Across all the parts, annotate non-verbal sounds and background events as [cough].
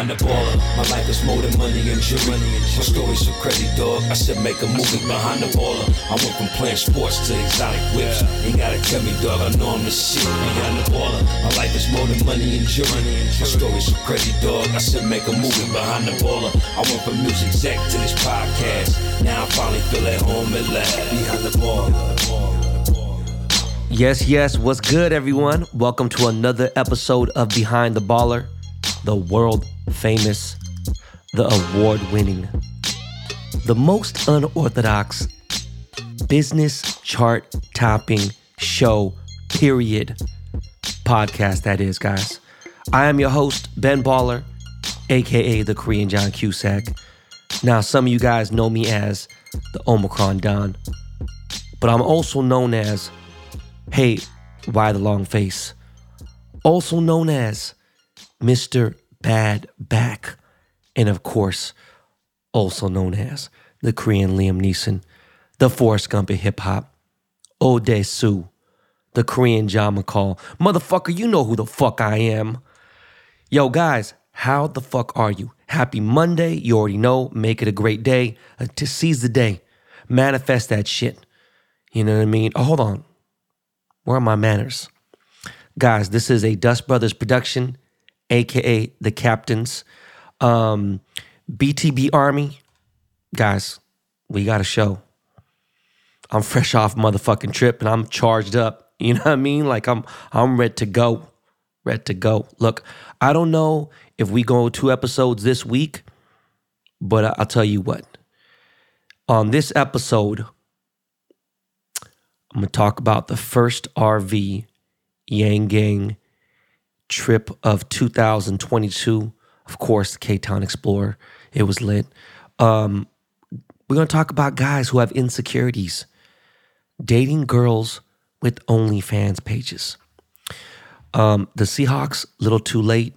behind the baller. My life is more than money and jewelry. My story's so crazy, dog. I said make a movie behind the baller. I went from playing sports to exotic whips. Ain't gotta tell me, dog. I know I'm the shit behind the baller. My life is more than money and jewelry. My story's so crazy, dog. I said make a movie behind the baller. I went from music exec to this podcast. Now I finally feel at home at last. Behind the baller. Yes, yes. What's good, everyone? Welcome to another episode of Behind the Baller, the world famous, the award winning, the most unorthodox business chart topping show, period. Podcast, that is, guys. I am your host, Ben Baller, aka the Korean John Cusack. Now, some of you guys know me as the Omicron Don, but I'm also known as Hey, why the long face? Also known as Mr. Bad Back. And of course, also known as the Korean Liam Neeson, the Forrest Gump of hip hop, Ode Sue, the Korean John McCall. Motherfucker, you know who the fuck I am. Yo, guys, how the fuck are you? Happy Monday. You already know. Make it a great day. Uh, to seize the day. Manifest that shit. You know what I mean? Oh, hold on. Where are my manners? Guys, this is a Dust Brothers production, aka The Captains. Um, BTB Army, guys, we got a show. I'm fresh off motherfucking trip and I'm charged up. [laughs] You know what I mean? Like I'm I'm ready to go. Ready to go. Look, I don't know if we go two episodes this week, but I'll tell you what. On this episode, I'm to talk about the first RV Yang Gang trip of 2022. Of course, the K-Town Explorer. It was lit. Um, we're going to talk about guys who have insecurities, dating girls with OnlyFans pages. Um, the Seahawks, little too late,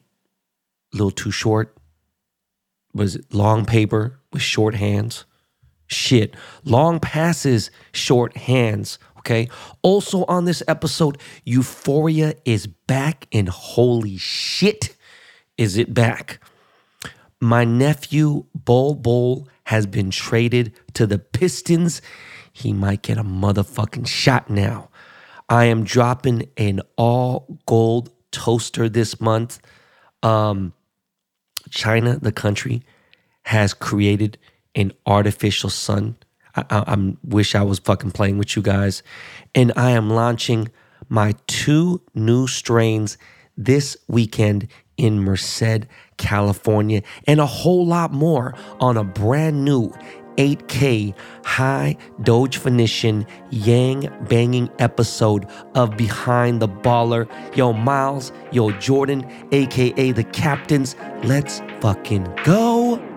little too short. Was it long paper with short hands? Shit. Long passes, short hands. Okay. Also on this episode, Euphoria is back, and holy shit, is it back? My nephew, Bol Bol, has been traded to the Pistons. He might get a motherfucking shot now. I am dropping an all gold toaster this month. Um, China, the country, has created an artificial sun I, I, wish I was fucking playing with you guys. And I am launching my two new strains this weekend in Merced, California, and a whole lot more on a brand new 8K high definition yang banging episode of Behind the Baller. Yo, Miles, yo, Jordan, aka the captains, let's fucking go.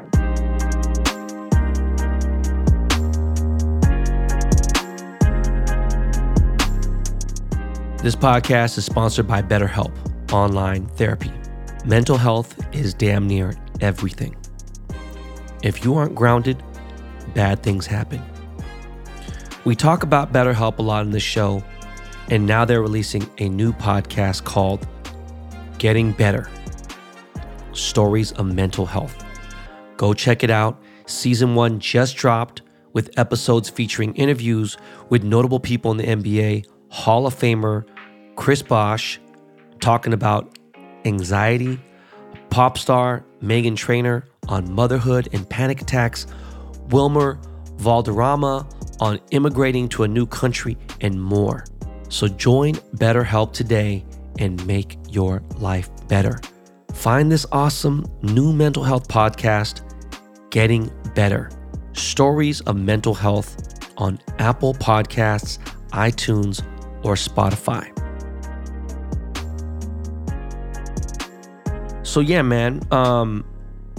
This podcast is sponsored by BetterHelp Online Therapy. Mental health is damn near everything. If you aren't grounded, bad things happen. We talk about BetterHelp a lot in this show, and now they're releasing a new podcast called Getting Better Stories of Mental Health. Go check it out. Season one just dropped with episodes featuring interviews with notable people in the NBA, Hall of Famer Chris Bosh talking about anxiety, pop star Meghan Trainor on motherhood and panic attacks, Wilmer Valderrama on immigrating to a new country, and more. So join BetterHelp today and make your life better. Find this awesome new mental health podcast, Getting Better Stories of Mental Health, on Apple Podcasts, iTunes, or Spotify. So yeah, man, um,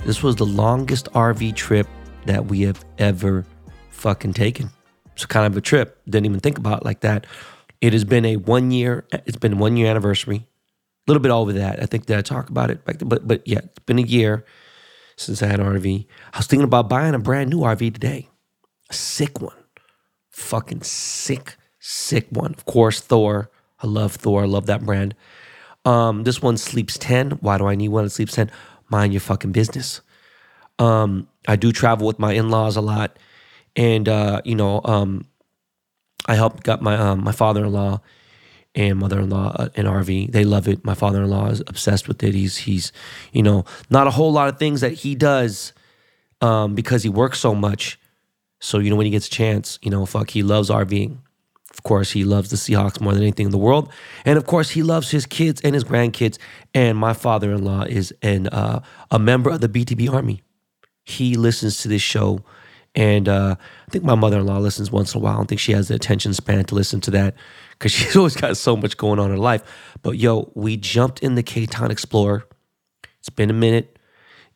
this was the longest RV trip that we have ever fucking taken. It's kind of a trip. Didn't even think about it like that. It has been a one year. It's been one year anniversary. A little bit over that. I think that I talked about it back but but yeah, it's been a year since I had an RV. I was thinking about buying a brand new RV today. A sick one. Fucking sick, sick one. Of course, Thor. I love Thor. I love that brand. Um, this one sleeps 10. Why do I need one that sleeps 10? mind your fucking business. Um, I do travel with my in-laws a lot, and uh, you know, um, I helped got my um, my father-in-law and mother-in-law uh, an RV. They love it. My father-in-law is obsessed with it. He's he's you know not a whole lot of things that he does um, because he works so much. So you know when he gets a chance, you know, fuck, he loves RVing. Of course, he loves the Seahawks more than anything in the world, and of course, he loves his kids and his grandkids. And my father-in-law is an uh, a member of the BTB Army. He listens to this show, and uh, I think my mother-in-law listens once in a while. I don't think she has the attention span to listen to that because [laughs] she's always got so much going on in her life. But yo, we jumped in the K-Town Explorer. It's been a minute.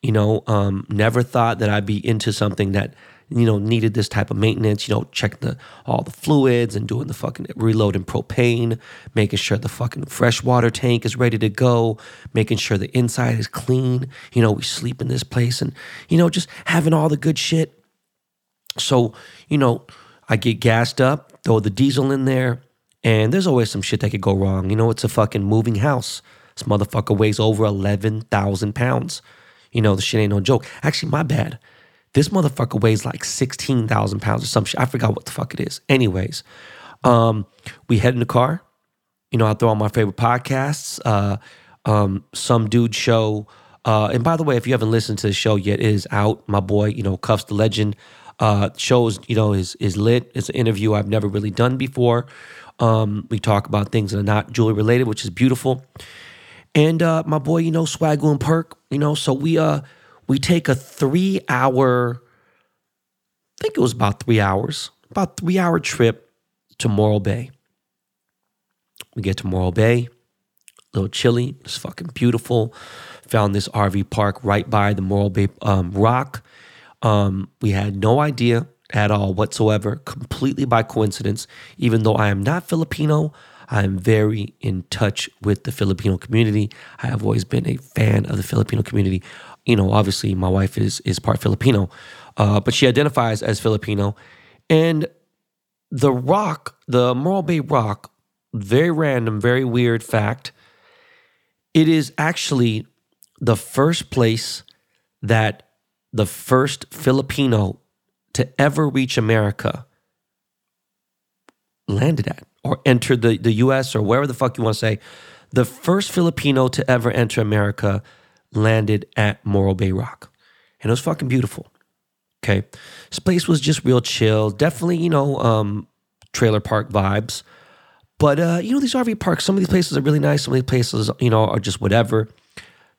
You know, um, never thought that I'd be into something that you know needed this type of maintenance. You know, checking the all the fluids and doing the fucking reloading propane, making sure the fucking fresh water tank is ready to go, making sure the inside is clean. You know, we sleep in this place, and you know, just having all the good shit. So you know, I get gassed up, throw the diesel in there, and there's always some shit that could go wrong. You know, it's a fucking moving house. This motherfucker weighs over eleven thousand pounds. You know, the shit ain't no joke. Actually, my bad. This motherfucker weighs like 16,000 pounds or some shit. I forgot what the fuck it is. Anyways, um, we head in the car. You know, I throw on my favorite podcasts, uh, um, some dude show. Uh, and by the way, if you haven't listened to the show yet, it is out. My boy, you know, Cuffs the Legend, uh, shows, you know, is is lit. It's an interview I've never really done before. Um, we talk about things that are not jewelry related, which is beautiful. And uh, my boy, you know, Swaggle and Perk, you know, so we uh we take a three hour, I think it was about three hours, about three hour trip to Morro Bay. We get to Morro Bay, a little chilly, it's fucking beautiful. Found this RV park right by the Morro Bay um, Rock. Um, we had no idea at all whatsoever, completely by coincidence. Even though I am not Filipino, I am very in touch with the Filipino community. I have always been a fan of the Filipino community. You know, obviously, my wife is is part Filipino, uh, but she identifies as Filipino. And the rock, the Morro Bay Rock, very random, very weird fact. It is actually the first place that the first Filipino to ever reach America landed at or entered the, the US or wherever the fuck you want to say. The first Filipino to ever enter America landed at Morro Bay Rock. And it was fucking beautiful. Okay. This place was just real chill. Definitely, you know, um, trailer park vibes. But uh, you know, these RV parks, some of these places are really nice. Some of these places, you know, are just whatever.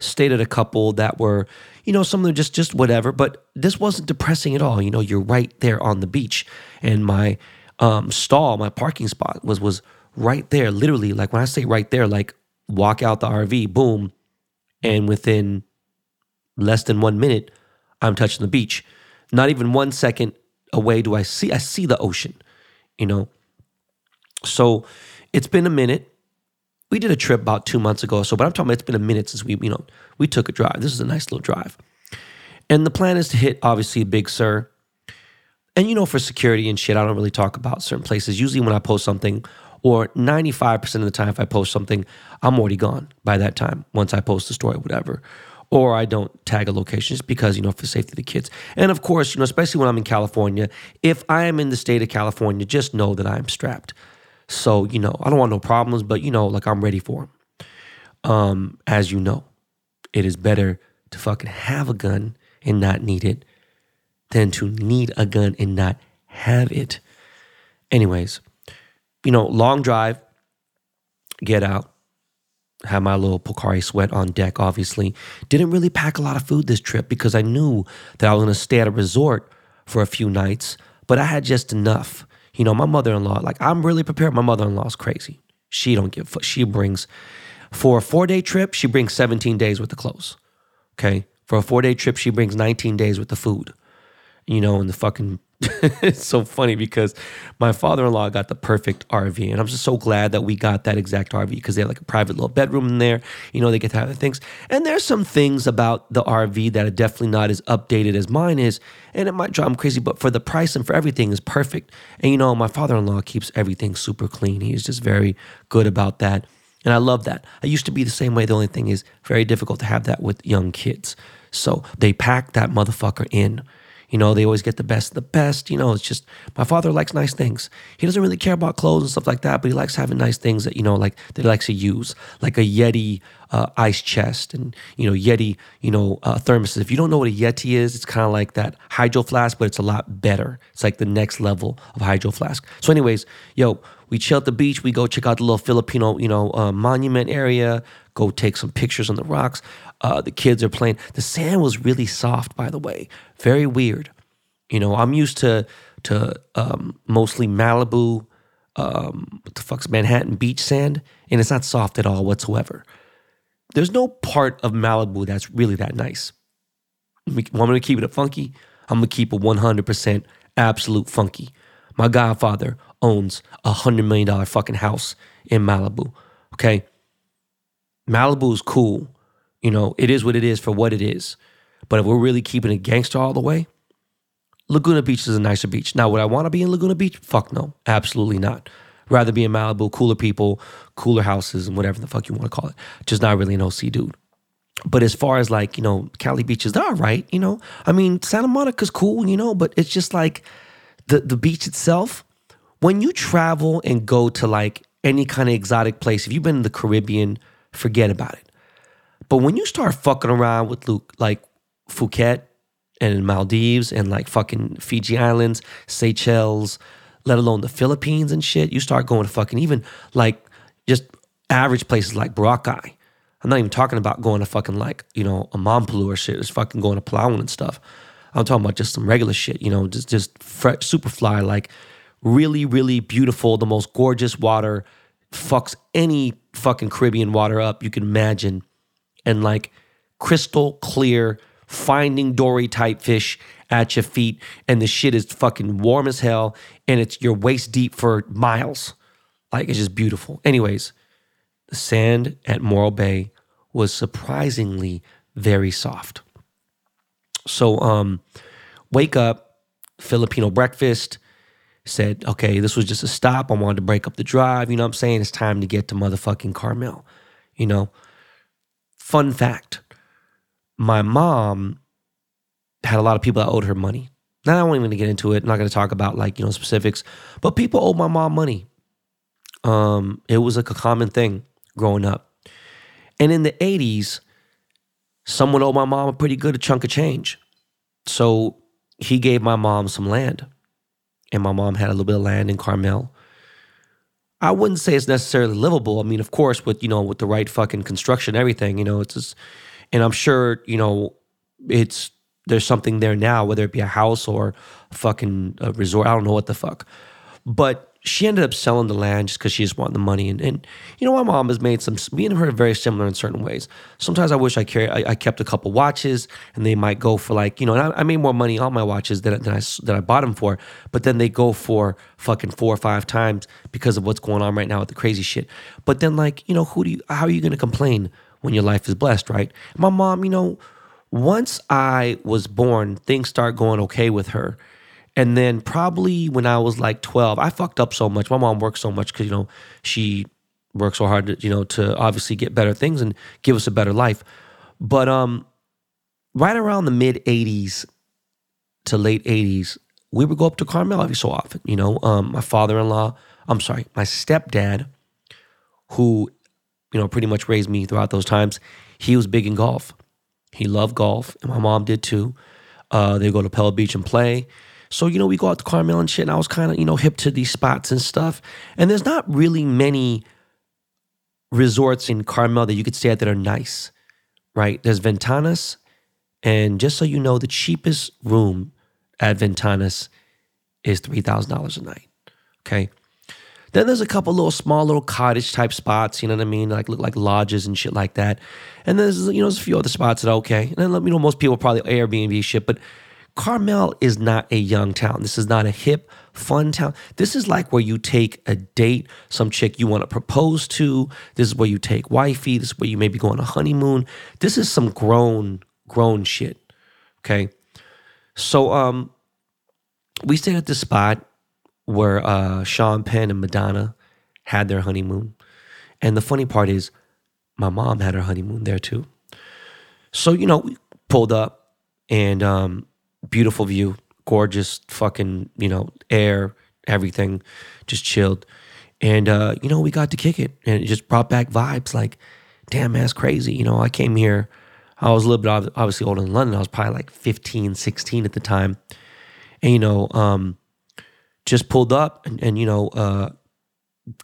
Stayed at a couple that were, you know, some of them just just whatever. But this wasn't depressing at all. You know, you're right there on the beach, and my um, stall, my parking spot was was right there. Literally, like when I say right there, like walk out the RV, boom, and within less than one minute, I'm touching the beach. Not even one second away do I see I see the ocean. You know, so it's been a minute. We did a trip about two months ago or so, but I'm talking about it's been a minute since we, you know, we took a drive. This is a nice little drive. And the plan is to hit obviously Big Sur. And you know, for security and shit, I don't really talk about certain places. Usually when I post something, or 95% of the time if I post something, I'm already gone by that time once I post the story, whatever. Or I don't tag a location just because, you know, for safety of the kids. And of course, you know, especially when I'm in California, if I am in the state of California, just know that I'm strapped. So, you know, I don't want no problems, but, you know, like I'm ready for them. Um, as you know, it is better to fucking have a gun and not need it than to need a gun and not have it. Anyways, you know, long drive, get out, have my little Pocari sweat on deck, obviously. Didn't really pack a lot of food this trip because I knew that I was gonna stay at a resort for a few nights, but I had just enough. You know, my mother-in-law, like I'm really prepared. My mother-in-law's crazy. She don't give. She brings for a four-day trip, she brings 17 days with the clothes. Okay. For a four-day trip, she brings 19 days with the food. You know, and the fucking [laughs] it's so funny because my father-in-law got the perfect RV, and I'm just so glad that we got that exact RV because they have like a private little bedroom in there. You know, they get to have things, and there's some things about the RV that are definitely not as updated as mine is, and it might drive them crazy, but for the price and for everything is perfect. And you know, my father-in-law keeps everything super clean. He's just very good about that. And I love that. I used to be the same way. The only thing is very difficult to have that with young kids. So they pack that motherfucker in. You know, they always get the best the best. You know, it's just my father likes nice things. He doesn't really care about clothes and stuff like that, but he likes having nice things that, you know, like that he likes to use, like a Yeti uh, ice chest and, you know, Yeti, you know, uh, thermoses. If you don't know what a Yeti is, it's kind of like that hydro flask, but it's a lot better. It's like the next level of hydro flask. So, anyways, yo, we chill at the beach. We go check out the little Filipino, you know, uh, monument area. Go take some pictures on the rocks. Uh, the kids are playing. The sand was really soft, by the way. Very weird. You know, I'm used to to um, mostly Malibu, um, what the fuck's Manhattan beach sand, and it's not soft at all whatsoever. There's no part of Malibu that's really that nice. Want me to keep it funky? I'm gonna keep it 100% absolute funky. My godfather owns a hundred million dollar fucking house in Malibu. Okay, Malibu is cool. You know, it is what it is for what it is. But if we're really keeping it gangster all the way, Laguna Beach is a nicer beach. Now, would I want to be in Laguna Beach? Fuck no, absolutely not. Rather be in Malibu, cooler people, cooler houses, and whatever the fuck you want to call it. Just not really an OC dude. But as far as like, you know, Cali beaches, they're all right, you know. I mean, Santa Monica's cool, you know, but it's just like the the beach itself. When you travel and go to like any kind of exotic place, if you've been in the Caribbean, forget about it. But when you start fucking around with Luke, like Phuket and Maldives and like fucking Fiji Islands, Seychelles, let alone the Philippines and shit, you start going to fucking even like just average places like Boracay. I'm not even talking about going to fucking like, you know, a Montpellier or shit. It's fucking going to Palawan and stuff. I'm talking about just some regular shit, you know, just just fresh, super fly, like really, really beautiful, the most gorgeous water, fucks any fucking Caribbean water up you can imagine. And like crystal clear, finding Dory type fish at your feet. And the shit is fucking warm as hell. And it's your waist deep for miles. Like it's just beautiful. Anyways, the sand at Morro Bay was surprisingly very soft. So um wake up, Filipino breakfast, said, okay, this was just a stop. I wanted to break up the drive. You know what I'm saying? It's time to get to motherfucking Carmel. You know? Fun fact my mom had a lot of people that owed her money. Now, I won't even get into it. I'm not going to talk about like, you know, specifics, but people owed my mom money. Um, it was like a common thing growing up. And in the 80s, someone owed my mom a pretty good chunk of change. So he gave my mom some land and my mom had a little bit of land in Carmel. I wouldn't say it's necessarily livable. I mean, of course, with you know, with the right fucking construction, everything, you know, it's just, and I'm sure you know, it's there's something there now, whether it be a house or a fucking a resort. I don't know what the fuck, but she ended up selling the land just because she just wanted the money. And, and you know, my mom has made some. Me and her are very similar in certain ways. Sometimes I wish I carry. I, I kept a couple watches, and they might go for like you know. I, I, made more money on my watches than, than I than I bought them for. But then they go for fucking four or five times because of what's going on right now with the crazy shit. But then like you know, who do you? How are you going to complain when your life is blessed, right? My mom, you know, once I was born, things start going okay with her and then probably when I was like 12, I fucked up so much. My mom worked so much because, you know, she worked so hard to, you know, to obviously get better things and give us a better life. But um, right around the mid 80s to late 80s, we would go up to Carmel every so often. You know, um, my father in law, I'm sorry, my stepdad, who, you know, pretty much raised me throughout those times, he was big in golf. He loved golf, and my mom did too. Uh, they go to Pebble Beach and play. So, you know, we go out to Carmel and shit, and I was kind of, you know, hip to these spots and stuff. And there's not really many resorts in Carmel that you could stay at that are nice, right? There's Ventanas, and just so you know, the cheapest room at Ventanas is $3,000 a night, okay? Then there's a couple little small little cottage type spots, you know what I mean? Like look like lodges and shit like that. And there's you know there's a few other spots that are okay. And then you know most people probably Airbnb shit, but Carmel is not a young town. This is not a hip, fun town. This is like where you take a date, some chick you want to propose to. This is where you take wifey. This is where you maybe go on a honeymoon. This is some grown, grown shit. Okay. So um we stayed at the spot where uh Sean Penn and Madonna had their honeymoon. And the funny part is, my mom had her honeymoon there too. So, you know, we pulled up and um, beautiful view, gorgeous fucking, you know, air, everything, just chilled. And, uh, you know, we got to kick it and it just brought back vibes like, damn, that's crazy. You know, I came here, I was a little bit obviously older than London. I was probably like 15, 16 at the time. And, you know, um, just pulled up and, and you know, uh,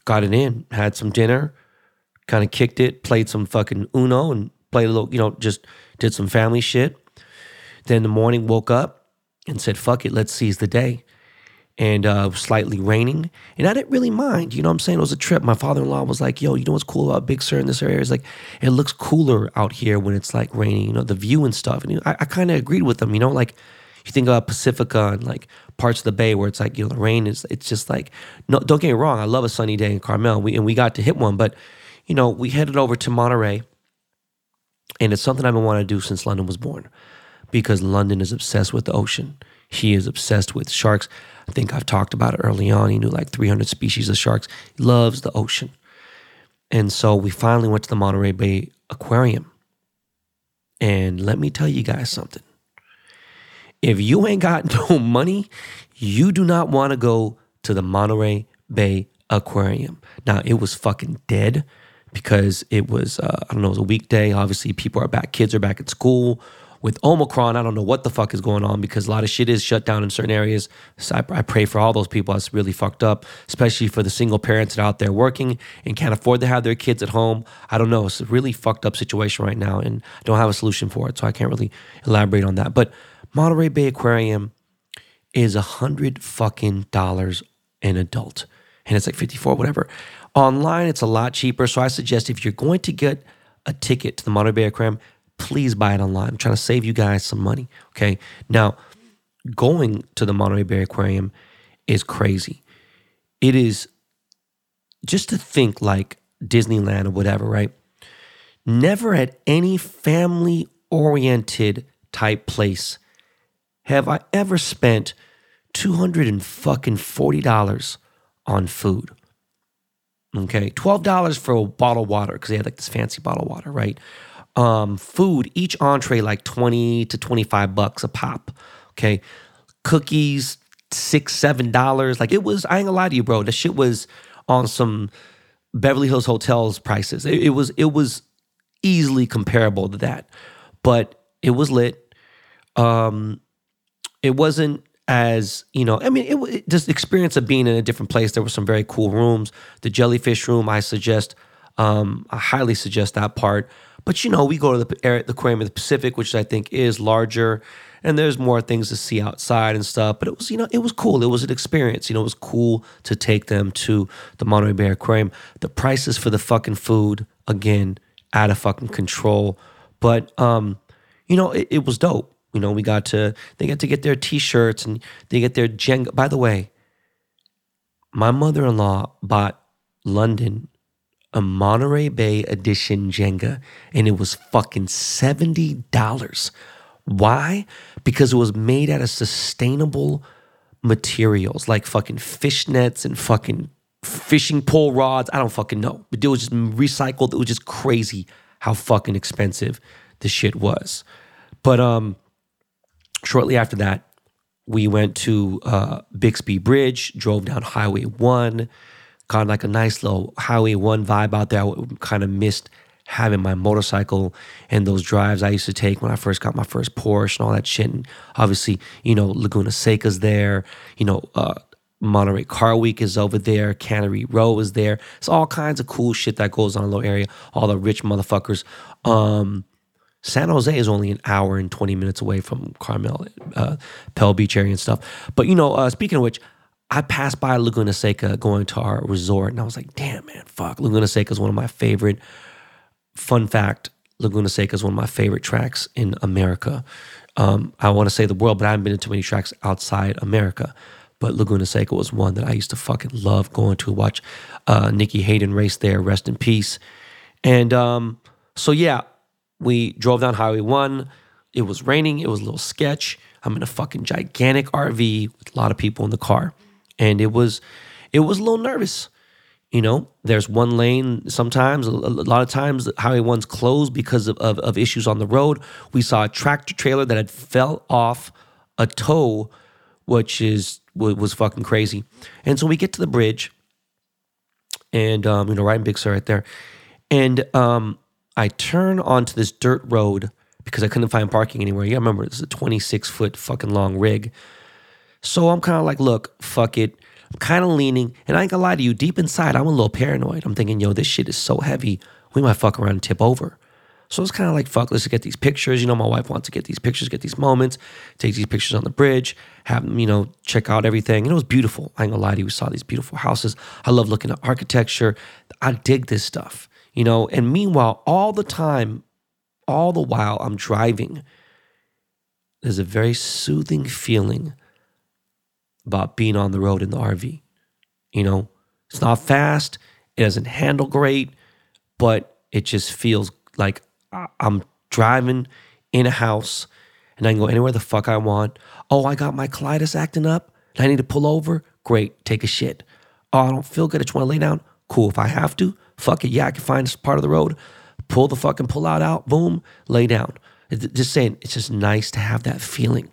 got it in, had some dinner, kind of kicked it, played some fucking Uno and played a little, you know, just did some family shit. Then the morning, woke up and said, fuck it, let's seize the day. And uh, slightly raining. And I didn't really mind. You know what I'm saying? It was a trip. My father in law was like, yo, you know what's cool about Big Sur in this area? It's like, it looks cooler out here when it's like raining, you know, the view and stuff. And I, I kind of agreed with him, you know, like, you think about Pacifica and like parts of the bay where it's like, you know, the rain is, it's just like, no, don't get me wrong. I love a sunny day in Carmel. We, and we got to hit one, but, you know, we headed over to Monterey and it's something I've been wanting to do since London was born because London is obsessed with the ocean. He is obsessed with sharks. I think I've talked about it early on. He knew like 300 species of sharks. He loves the ocean. And so we finally went to the Monterey Bay Aquarium. And let me tell you guys something. If you ain't got [laughs] no money, you do not want to go to the Monterey Bay Aquarium. Now, it was fucking dead because it was, uh, I don't know, it was a weekday. Obviously, people are back, kids are back at school. With Omicron, I don't know what the fuck is going on because a lot of shit is shut down in certain areas. So I, I pray for all those people. That's really fucked up, especially for the single parents that are out there working and can't afford to have their kids at home. I don't know. It's a really fucked up situation right now, and I don't have a solution for it, so I can't really elaborate on that. But Monterey Bay Aquarium is a hundred fucking dollars an adult, and it's like fifty four, whatever. Online, it's a lot cheaper. So I suggest if you're going to get a ticket to the Monterey Bay Aquarium, please buy it online. I'm trying to save you guys some money. Okay. Now, going to the Monterey Bay Aquarium is crazy. It is just to think like Disneyland or whatever, right? Never at any family oriented type place have I ever spent $240 on food. Okay, twelve dollars for a bottle of water because they had like this fancy bottle of water, right? Um, food, each entree like twenty to twenty five bucks a pop. Okay, cookies six seven dollars. Like it was, I ain't gonna lie to you, bro. The shit was on some Beverly Hills hotels prices. It, it was it was easily comparable to that, but it was lit. Um, it wasn't as you know i mean it, it, just experience of being in a different place there were some very cool rooms the jellyfish room i suggest um, i highly suggest that part but you know we go to the, aquarium of the pacific which i think is larger and there's more things to see outside and stuff but it was you know it was cool. It was an experience. You know it was cool to take them to the monterey bay aquarium. The prices for the fucking food again out of fucking control. But um you know it, it was dope. You know, we got to they get to get their T-shirts and they get their Jenga. By the way, my mother-in-law bought London a Monterey Bay edition Jenga, and it was fucking seventy dollars. Why? Because it was made out of sustainable materials like fucking fish nets and fucking fishing pole rods. I don't fucking know. But it was just recycled. It was just crazy how fucking expensive the shit was. But um Shortly after that, we went to uh, Bixby Bridge, drove down Highway 1, got like a nice little Highway 1 vibe out there. I kind of missed having my motorcycle and those drives I used to take when I first got my first Porsche and all that shit. And obviously, you know, Laguna Seca's there, you know, uh, Monterey Car Week is over there, Cannery Row is there. It's all kinds of cool shit that goes on in the little area. All the rich motherfuckers. Um, San Jose is only an hour and 20 minutes away from Carmel, uh, Pebble Beach area and stuff. But, you know, uh, speaking of which, I passed by Laguna Seca going to our resort and I was like, damn, man, fuck. Laguna Seca is one of my favorite. Fun fact Laguna Seca is one of my favorite tracks in America. Um, I want to say the world, but I haven't been to too many tracks outside America. But Laguna Seca was one that I used to fucking love going to watch uh, Nicky Hayden race there, rest in peace. And um, so, yeah, we drove down Highway 1. It was raining. It was a little sketch. I'm in a fucking gigantic RV with a lot of people in the car. And it was it was a little nervous. You know, there's one lane sometimes, a lot of times, Highway 1's closed because of, of, of issues on the road. We saw a tractor trailer that had fell off a tow, which is was fucking crazy. And so we get to the bridge, and um, you know, right in Big right there, and um, I turn onto this dirt road because I couldn't find parking anywhere. Yeah, remember it's a 26 foot fucking long rig. So I'm kind of like, look, fuck it. I'm kind of leaning, and I ain't gonna lie to you. Deep inside, I'm a little paranoid. I'm thinking, yo, this shit is so heavy, we might fuck around and tip over. So it's kind of like, fuck, let's get these pictures. You know, my wife wants to get these pictures, get these moments, take these pictures on the bridge, have them, you know, check out everything. And it was beautiful. I ain't gonna lie to you. We saw these beautiful houses. I love looking at architecture. I dig this stuff, you know. And meanwhile, all the time, all the while I'm driving, there's a very soothing feeling about being on the road in the RV. You know, it's not fast, it doesn't handle great, but it just feels like I'm driving in a house and I can go anywhere the fuck I want. Oh, I got my colitis acting up I need to pull over. Great, take a shit. Oh, I don't feel good. I just want to lay down. Cool. If I have to, fuck it. Yeah, I can find this part of the road, pull the fucking pull out out, boom, lay down. Just saying, it's just nice to have that feeling.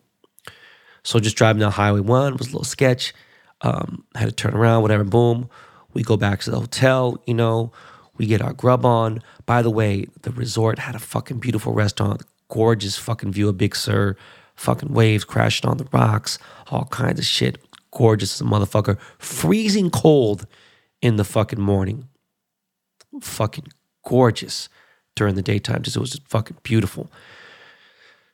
So just driving down Highway 1 was a little sketch. Um, had to turn around, whatever, boom. We go back to the hotel, you know, we get our grub on. By the way, the resort had a fucking beautiful restaurant, gorgeous fucking view of Big Sur, fucking waves crashing on the rocks, all kinds of shit. Gorgeous as a motherfucker. Freezing cold in the fucking morning. Fucking gorgeous during the daytime. Just it was just fucking beautiful.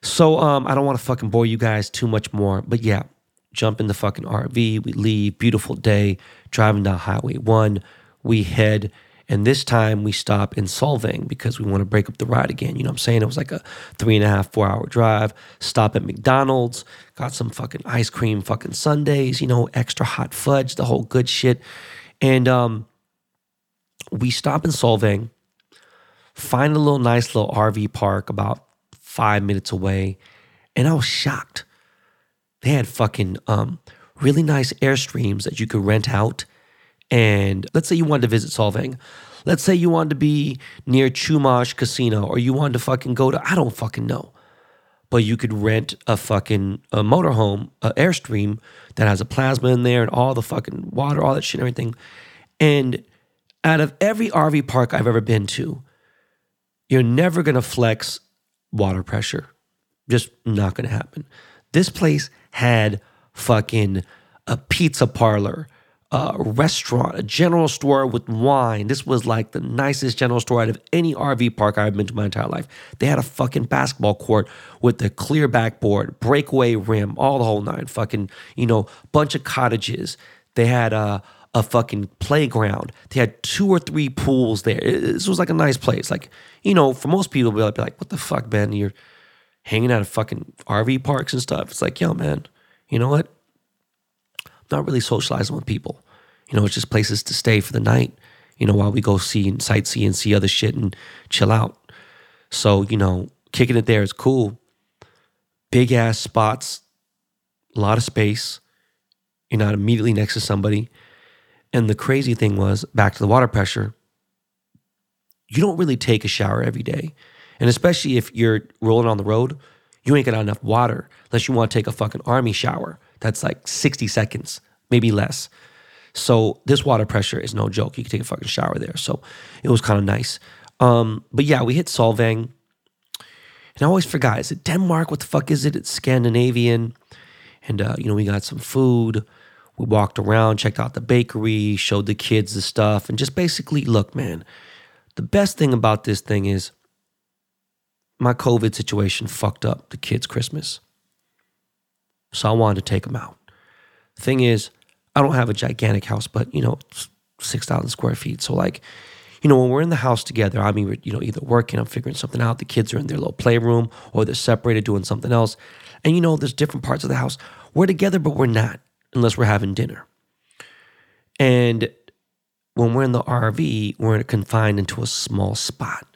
So um, I don't want to fucking bore you guys too much more, but yeah, jump in the fucking RV. We leave. Beautiful day. Driving down Highway One. We head, and this time we stop in Solvang because we want to break up the ride again. You know what I'm saying? It was like a three and a half, four hour drive. Stop at McDonald's. Got some fucking ice cream, fucking sundaes. You know, extra hot fudge, the whole good shit. And um, we stop in Solvang. Find a little nice little RV park about five minutes away. And I was shocked. They had fucking um, really nice Airstreams that you could rent out. And let's say you wanted to visit Solvang. Let's say you wanted to be near Chumash Casino or you wanted to fucking go to, I don't fucking know. But you could rent a fucking a motorhome, a Airstream that has a plasma in there and all the fucking water, all that shit and everything. And out of every RV park I've ever been to, you're never gonna flex water pressure. Just not going to happen. This place had fucking a pizza parlor, a restaurant, a general store with wine. This was like the nicest general store out of any RV park I've been to my entire life. They had a fucking basketball court with the clear backboard, breakaway rim, all the whole nine. Fucking, you know, bunch of cottages. They had a a fucking playground. They had two or three pools there. This was like a nice place. Like, you know, for most people, they'll be like, what the fuck, Ben? You're hanging out at fucking RV parks and stuff. It's like, yo, man, you know what? I'm not really socializing with people. You know, it's just places to stay for the night, you know, while we go see and sightsee and see other shit and chill out. So, you know, kicking it there is cool. Big ass spots, a lot of space. You're not immediately next to somebody. And the crazy thing was, back to the water pressure, you don't really take a shower every day. And especially if you're rolling on the road, you ain't got enough water unless you want to take a fucking army shower. That's like 60 seconds, maybe less. So this water pressure is no joke. You can take a fucking shower there. So it was kind of nice. Um, but yeah, we hit Solvang. And I always forgot, is it Denmark? What the fuck is it? It's Scandinavian. And, uh, you know, we got some food. We walked around, checked out the bakery, showed the kids the stuff, and just basically, look, man, the best thing about this thing is my COVID situation fucked up the kids' Christmas. So I wanted to take them out. Thing is, I don't have a gigantic house, but you know, 6,000 square feet. So, like, you know, when we're in the house together, I mean, you know, either working, I'm figuring something out. The kids are in their little playroom or they're separated doing something else. And, you know, there's different parts of the house. We're together, but we're not unless we're having dinner. And when we're in the RV, we're confined into a small spot,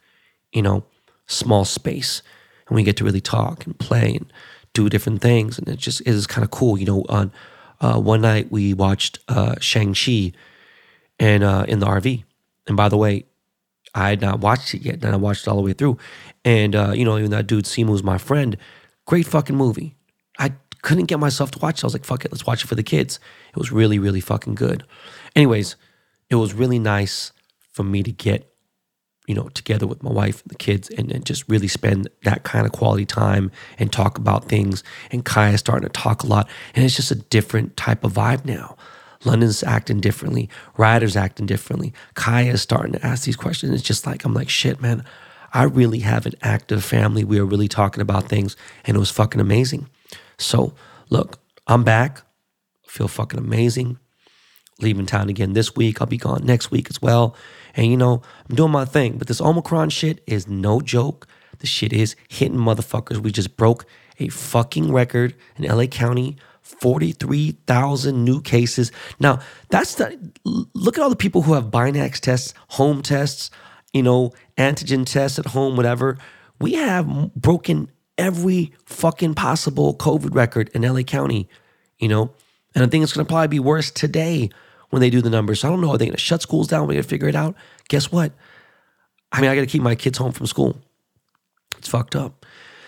you know, small space. And we get to really talk and play and do different things. And it just is kind of cool. You know, on uh, one night we watched uh, Shang-Chi and uh, in the RV. And by the way, I had not watched it yet. and I watched it all the way through. And, uh, you know, even that dude, Simu, was my friend. Great fucking movie. I couldn't get myself to watch it. I was like, fuck it, let's watch it for the kids. It was really, really fucking good. Anyways, it was really nice for me to get, you know, together with my wife and the kids and, and just really spend that kind of quality time and talk about things. And Kaya's starting to talk a lot. And it's just a different type of vibe now. London's acting differently. Ryder's acting differently. Kaya's starting to ask these questions. It's just like, I'm like, shit, man, I really have an active family. We are really talking about things, and it was fucking amazing. So, look, I'm back. feel fucking amazing. Leaving town again this week. I'll be gone next week as well. And you know, I'm doing my thing. But this Omicron shit is no joke. The shit is hitting motherfuckers. We just broke a fucking record in LA County 43,000 new cases. Now, that's the look at all the people who have Binax tests, home tests, you know, antigen tests at home, whatever. We have broken every fucking possible COVID record in LA County, you know, and I think it's to probably be worse today when they do the numbers. So I don't know. Are they going to shut schools down? We're going to figure it out. Guess what? I mean, I got to keep my kids home from school. It's fucked up.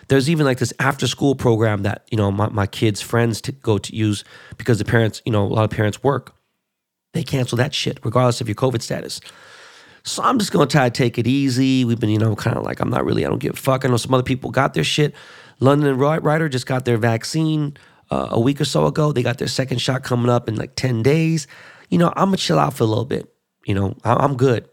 There's even like this after school program that, you know, my, my kids' friends to go to use because the parents, you know, a lot of parents work. They cancel that shit, regardless of your COVID status. So I'm just gonna try to take it easy. We've been, you know, kind of like I'm not really, I don't give a fuck. I know some other people got their shit. London Ryder just got their vaccine uh, a week or so ago. They got their second shot coming up in like 10 days. You know, I'm gonna chill out for a little bit. You know, I, am good.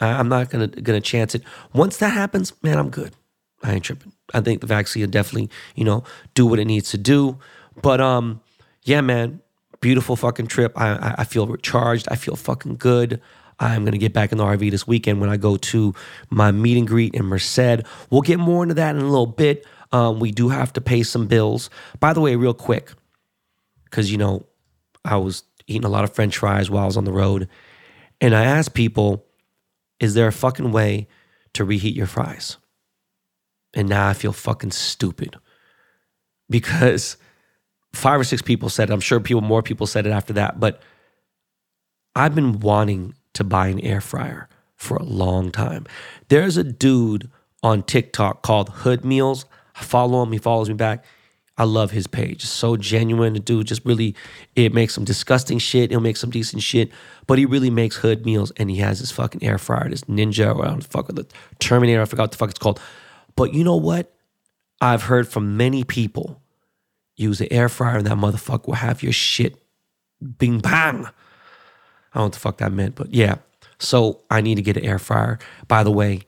I, I'm not gonna gonna chance it. Once that happens, man, I'm good. I ain't tripping. I think the vaccine will definitely, you know, do what it needs to do. But um, yeah, man, beautiful fucking trip. I I feel recharged. I feel fucking good. I'm gonna get back in the RV this weekend when I go to my meet and greet in Merced. We'll get more into that in a little bit. Um, we do have to pay some bills. By the way, real quick, because you know, I was eating a lot of French fries while I was on the road, and I asked people, "Is there a fucking way to reheat your fries?" And now I feel fucking stupid because five or six people said it. I'm sure people, more people said it after that. But I've been wanting to buy an air fryer for a long time. There's a dude on TikTok called Hood Meals. Follow him, he follows me back. I love his page. so genuine. The dude just really, it makes some disgusting shit. He'll make some decent shit, but he really makes hood meals and he has his fucking air fryer, this Ninja or I don't fuck with the Terminator. I forgot what the fuck it's called. But you know what? I've heard from many people use an air fryer and that motherfucker will have your shit bing bang. I don't know what the fuck that meant, but yeah. So I need to get an air fryer. By the way,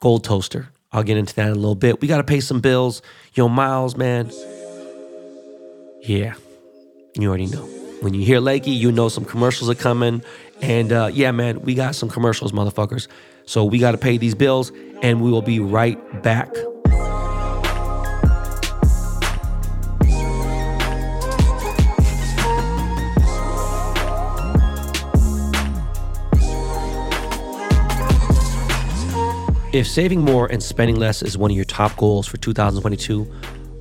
gold toaster. I'll get into that in a little bit. We got to pay some bills. Yo, Miles, man. Yeah, you already know. When you hear Lakey, you know some commercials are coming. And uh, yeah, man, we got some commercials, motherfuckers. So we got to pay these bills, and we will be right back. If saving more and spending less is one of your top goals for 2022,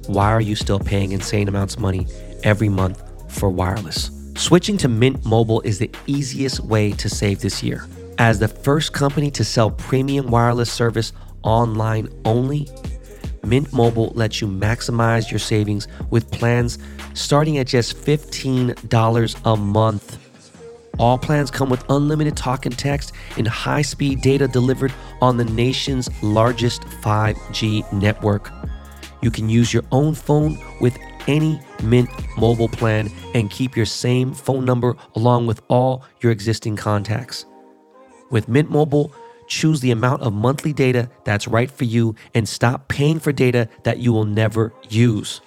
why are you still paying insane amounts of money every month for wireless? Switching to Mint Mobile is the easiest way to save this year. As the first company to sell premium wireless service online only, Mint Mobile lets you maximize your savings with plans starting at just $15 a month. All plans come with unlimited talk and text and high speed data delivered on the nation's largest 5G network. You can use your own phone with any Mint mobile plan and keep your same phone number along with all your existing contacts. With Mint Mobile, choose the amount of monthly data that's right for you and stop paying for data that you will never use.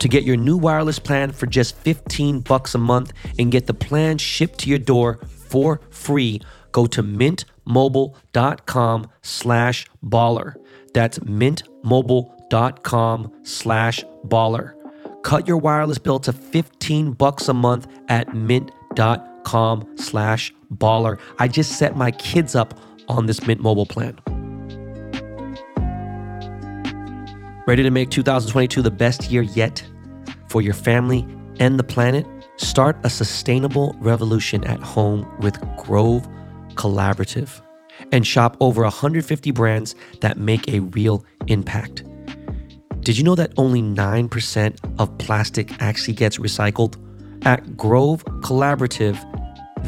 To get your new wireless plan for just 15 bucks a month and get the plan shipped to your door for free, go to mintmobile.com slash baller. That's mintmobile.com slash baller. Cut your wireless bill to 15 bucks a month at mint.com slash baller. I just set my kids up on this Mint Mobile plan. Ready to make 2022 the best year yet for your family and the planet? Start a sustainable revolution at home with Grove Collaborative and shop over 150 brands that make a real impact. Did you know that only 9% of plastic actually gets recycled? At Grove Collaborative,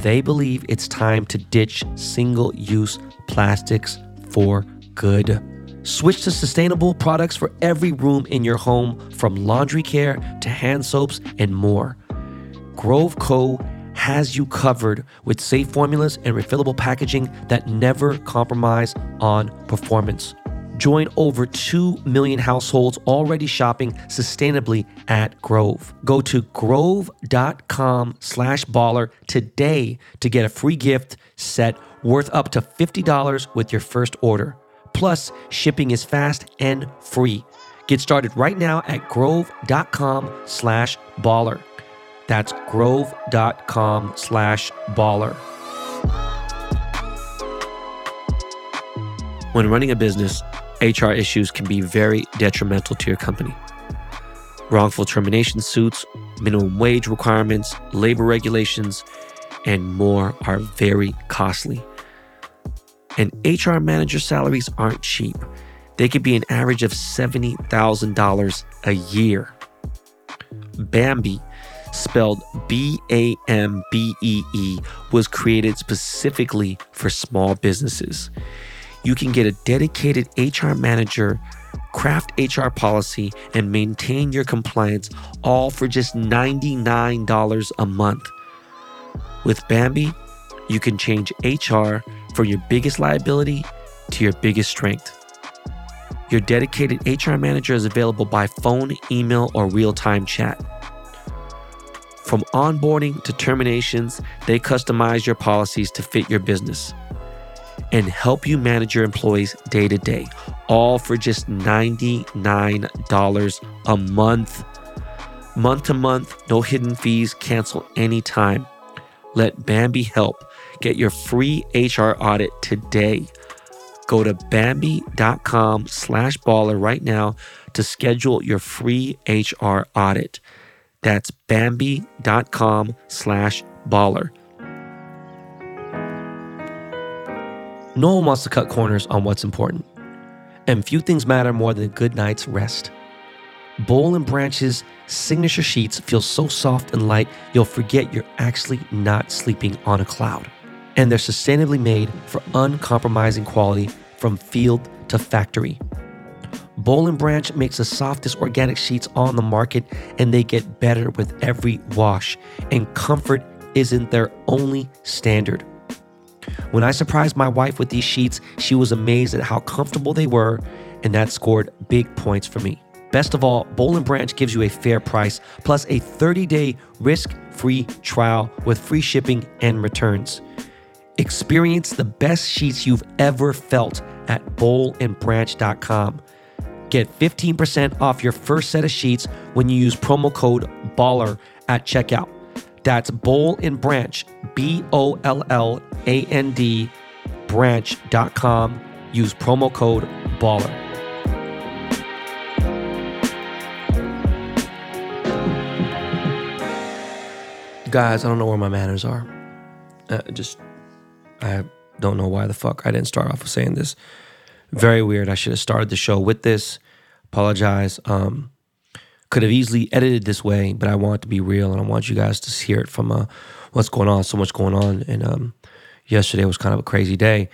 they believe it's time to ditch single use plastics for good. Switch to sustainable products for every room in your home, from laundry care to hand soaps and more. Grove Co. has you covered with safe formulas and refillable packaging that never compromise on performance. Join over 2 million households already shopping sustainably at Grove. Go to grove.com slash baller today to get a free gift set worth up to $50 with your first order. Plus, shipping is fast and free. Get started right now at grove.com slash baller. That's grove.com slash baller. When running a business, HR issues can be very detrimental to your company. Wrongful termination suits, minimum wage requirements, labor regulations, and more are very costly. And HR manager salaries aren't cheap. They could be an average of $70,000 a year. Bambee, spelled B A M B E E, was created specifically for small businesses. You can get a dedicated HR manager, craft HR policy, and maintain your compliance all for just $99 a month. With Bambee, you can change HR from your biggest liability to your biggest strength. Your dedicated HR manager is available by phone, email, or real time chat. From onboarding to terminations, they customize your policies to fit your business and help you manage your employees day to day, all for just $99 a month. Month to month, no hidden fees, cancel anytime. Let Bambee help. Get your free HR audit today. Go to Bambee.com slash baller right now to schedule your free HR audit. That's Bambee.com slash baller. No one wants to cut corners on what's important. And few things matter more than a good night's rest. Boll and Branch's signature sheets feel so soft and light, you'll forget you're actually not sleeping on a cloud. And they're sustainably made for uncompromising quality from field to factory. Boll and Branch makes the softest organic sheets on the market, and they get better with every wash. And comfort isn't their only standard. When I surprised my wife with these sheets, she was amazed at how comfortable they were, and that scored big points for me. Best of all, and Branch gives you a fair price plus a 30-day risk-free trial with free shipping and returns. Experience the best sheets you've ever felt at bollandbranch.com. Get 15% off your first set of sheets when you use promo code BALLER at checkout. That's Boll and Branch, B O L L A N D, branch.com. Use promo code BALLER. Guys, I don't know where my manners are. Uh, just, I don't know why the fuck I didn't start off with saying this. Very weird. I should have started the show with this. Apologize. Um, could have easily edited this way, but I want it to be real, and I want you guys to hear it from uh, what's going on. So much going on, and um, yesterday was kind of a crazy day.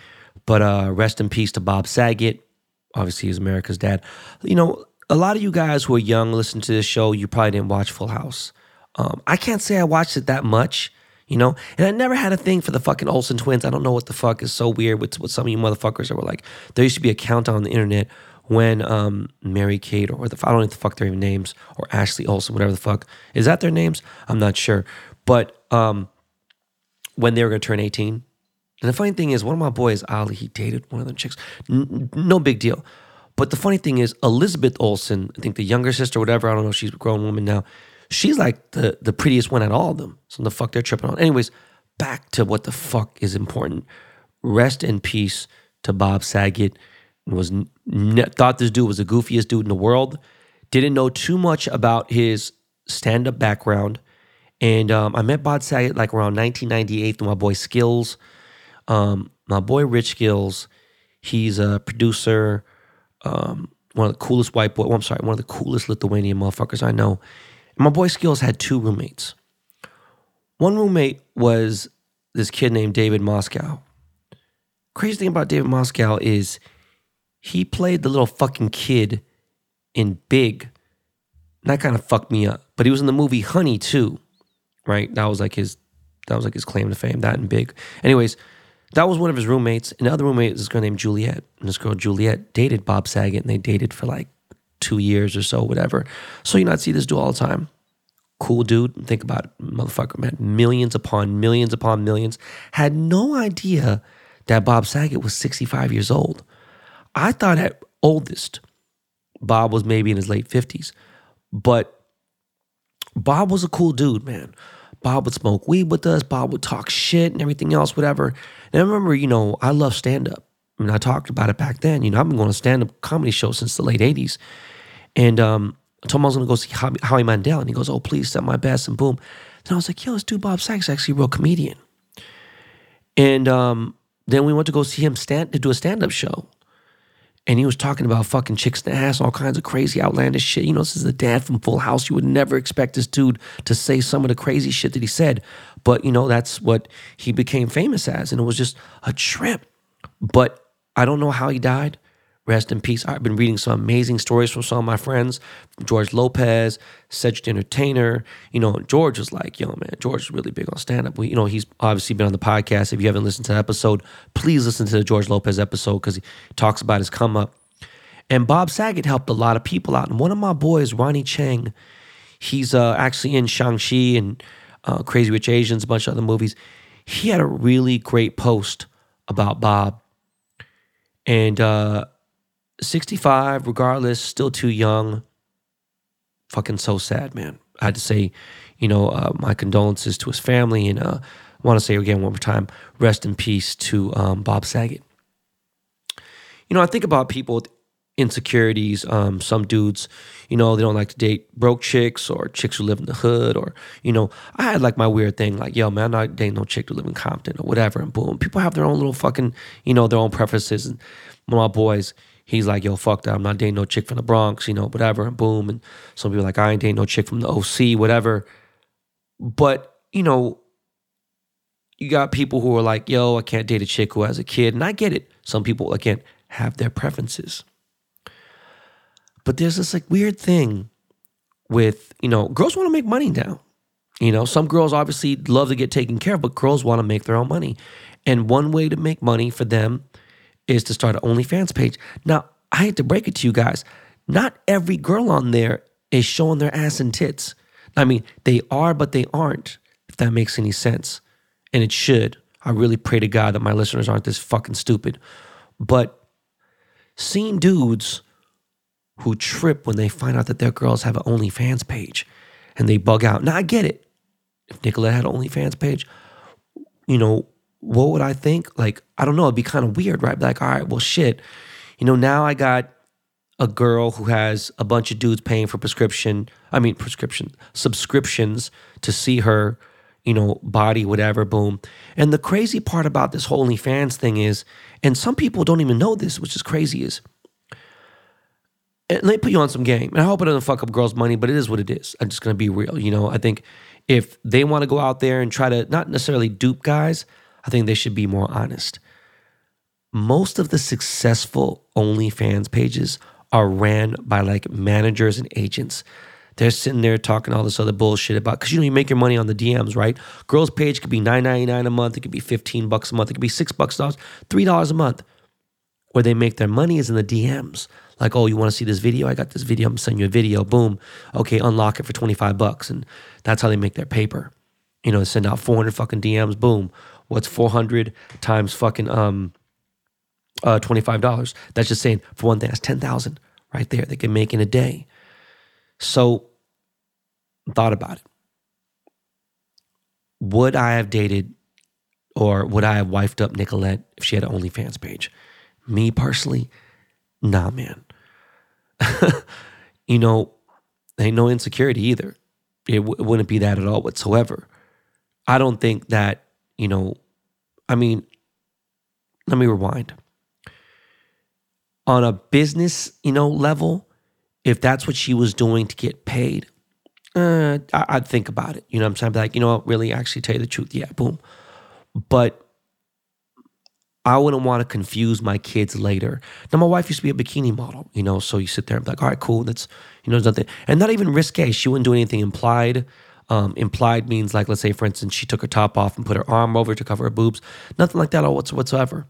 But uh, rest in peace to Bob Saget. Obviously, he's America's dad. You know, a lot of you guys who are young listen to this show. You probably didn't watch Full House. Um, I can't say I watched it that much, you know, and I never had a thing for the fucking Olsen twins. I don't know what the fuck is so weird with, with some of you motherfuckers that were like, there used to be a countdown on the internet when um, Mary Kate or the I don't know the fuck their names or Ashley Olsen, whatever the fuck is that their names? I'm not sure, but um, when they were gonna turn 18. And the funny thing is, one of my boys, Ali, he dated one of the chicks. N- no big deal. But the funny thing is, Elizabeth Olsen, I think the younger sister, whatever, I don't know, she's a grown woman now. She's like the the prettiest one at all of them. So the fuck they're tripping on. Anyways, back to what the fuck is important. Rest in peace to Bob Saget. Was thought this dude was the goofiest dude in the world. Didn't know too much about his stand up background, And um, I met Bob Saget like around 1998 through my boy Skills. Um, my boy Rich Skills, he's a producer, um, one of the coolest white boy. Well, I'm sorry, one of the coolest Lithuanian motherfuckers I know. My boy Skills had two roommates. One roommate was this kid named David Moscow. Crazy thing about David Moscow is he played the little fucking kid in Big. And that kind of fucked me up. But he was in the movie Honey too, right? That was like his that was like his claim to fame, that and Big. Anyways, that was one of his roommates. And the other roommate was this girl named Juliet. And this girl, Juliet, dated Bob Saget and they dated for like two years or so, whatever. So you I'd see this dude all the time. Cool dude. Think about it. Motherfucker had millions upon millions upon millions. Had no idea that Bob Saget was 65 years old. I thought at oldest, Bob was maybe in his late 50s. But Bob was a cool dude, man. Bob would smoke weed with us. Bob would talk shit and everything else, whatever. And I remember, you know, I love stand up. I mean, I talked about it back then. You know, I've been going to stand up comedy shows since the late 80s. And um, I told him I was going to go see Howie Mandel. And he goes, Oh, please, set my best. And boom. Then I was like, Yo, this dude Bob Saget's actually a real comedian. And um, then we went to go see him stand to do a stand up show. And he was talking about fucking chicks in the ass, all kinds of crazy, outlandish shit. You know, this is the dad from Full House. You would never expect this dude to say some of the crazy shit that he said. But, you know, that's what he became famous as. And it was just a trip. But I don't know how he died. Rest in peace. I've been reading some amazing stories from some of my friends, George Lopez, Cedric Entertainer. You know, George was like, yo, man, George is really big on stand up. You know, he's obviously been on the podcast. If you haven't listened to that episode, please listen to the George Lopez episode because he talks about his come up. And Bob Saget helped a lot of people out. And one of my boys, Ronny Chieng, he's uh, actually in Shang-Chi and uh, Crazy Rich Asians, a bunch of other movies. He had a really great post about Bob. And uh, 65, regardless, still too young. Fucking so sad, man. I had to say, you know, uh, my condolences to his family. And uh, I want to say again one more time, rest in peace to um, Bob Saget. You know, I think about people with insecurities. Um, some dudes, you know, they don't like to date broke chicks or chicks who live in the hood. Or, you know, I had like my weird thing, like, yo, man, I'm not dating no chick who live in Compton or whatever. And boom, people have their own little fucking, you know, their own preferences. And one of my boys, he's like, yo, fuck that. I'm not dating no chick from the Bronx, you know, whatever. And boom. And some people like, I ain't dating no chick from the OC, whatever. But, you know, you got people who are like, yo, I can't date a chick who has a kid. And I get it. Some people, again, have their preferences. But there's this like weird thing with, you know, girls want to make money now. You know, some girls obviously love to get taken care of, but girls want to make their own money. And one way to make money for them is to start an OnlyFans page. Now, I hate to break it to you guys, not every girl on there is showing their ass and tits. I mean, they are, but they aren't, if that makes any sense. And it should. I really pray to God that my listeners aren't this fucking stupid. But seeing dudes who trip when they find out that their girls have an OnlyFans page and they bug out. Now, I get it. If Nicolette had an OnlyFans page, you know, what would I think? Like, I don't know. It'd be kind of weird, right? Like, all right, well, shit. You know, now I got a girl who has a bunch of dudes paying for prescription, I mean, prescription, subscriptions to see her, you know, body, whatever, boom. And the crazy part about this whole OnlyFans thing is, and some people don't even know this, which is crazy, is, and let me put you on some game. And I hope it doesn't fuck up girls' money, but it is what it is. I'm just gonna be real. You know, I think if they wanna go out there and try to not necessarily dupe guys, I think they should be more honest. Most of the successful OnlyFans pages are ran by like managers and agents. They're sitting there talking all this other bullshit about because you know you make your money on the DMs, right? Girls' page could be nine ninety nine a month. It could be fifteen bucks a month. It could be six bucks dollars, three dollars a month. Where they make their money is in the DMs. Like, oh, you want to see this video? I got this video. I'm sending you a video. Boom. Okay, unlock it for twenty five bucks, and that's how they make their paper. You know, send out four hundred fucking DMs. Boom. What's 400 times fucking um uh $25? That's just saying for one thing, that's 10,000 right there they can make in a day. So thought about it. Would I have dated or would I have wifed up Nicolette if she had an OnlyFans page? Me personally, nah, man. [laughs] you know, ain't no insecurity either. It, w- it wouldn't be that at all whatsoever. I don't think that, you know, I mean, let me rewind. On a business, you know, level, if that's what she was doing to get paid, uh, I, would think about it. You know I'm saying? Be like, you know what, really, actually tell you the truth. Yeah, boom. But I wouldn't want to confuse my kids later. Now, my wife used to be a bikini model, you know, so you sit there and be like, all right, cool, that's, you know, nothing. And not even risque. She wouldn't do anything implied. Um, implied means like, let's say, for instance, she took her top off and put her arm over to cover her boobs. Nothing like that whatsoever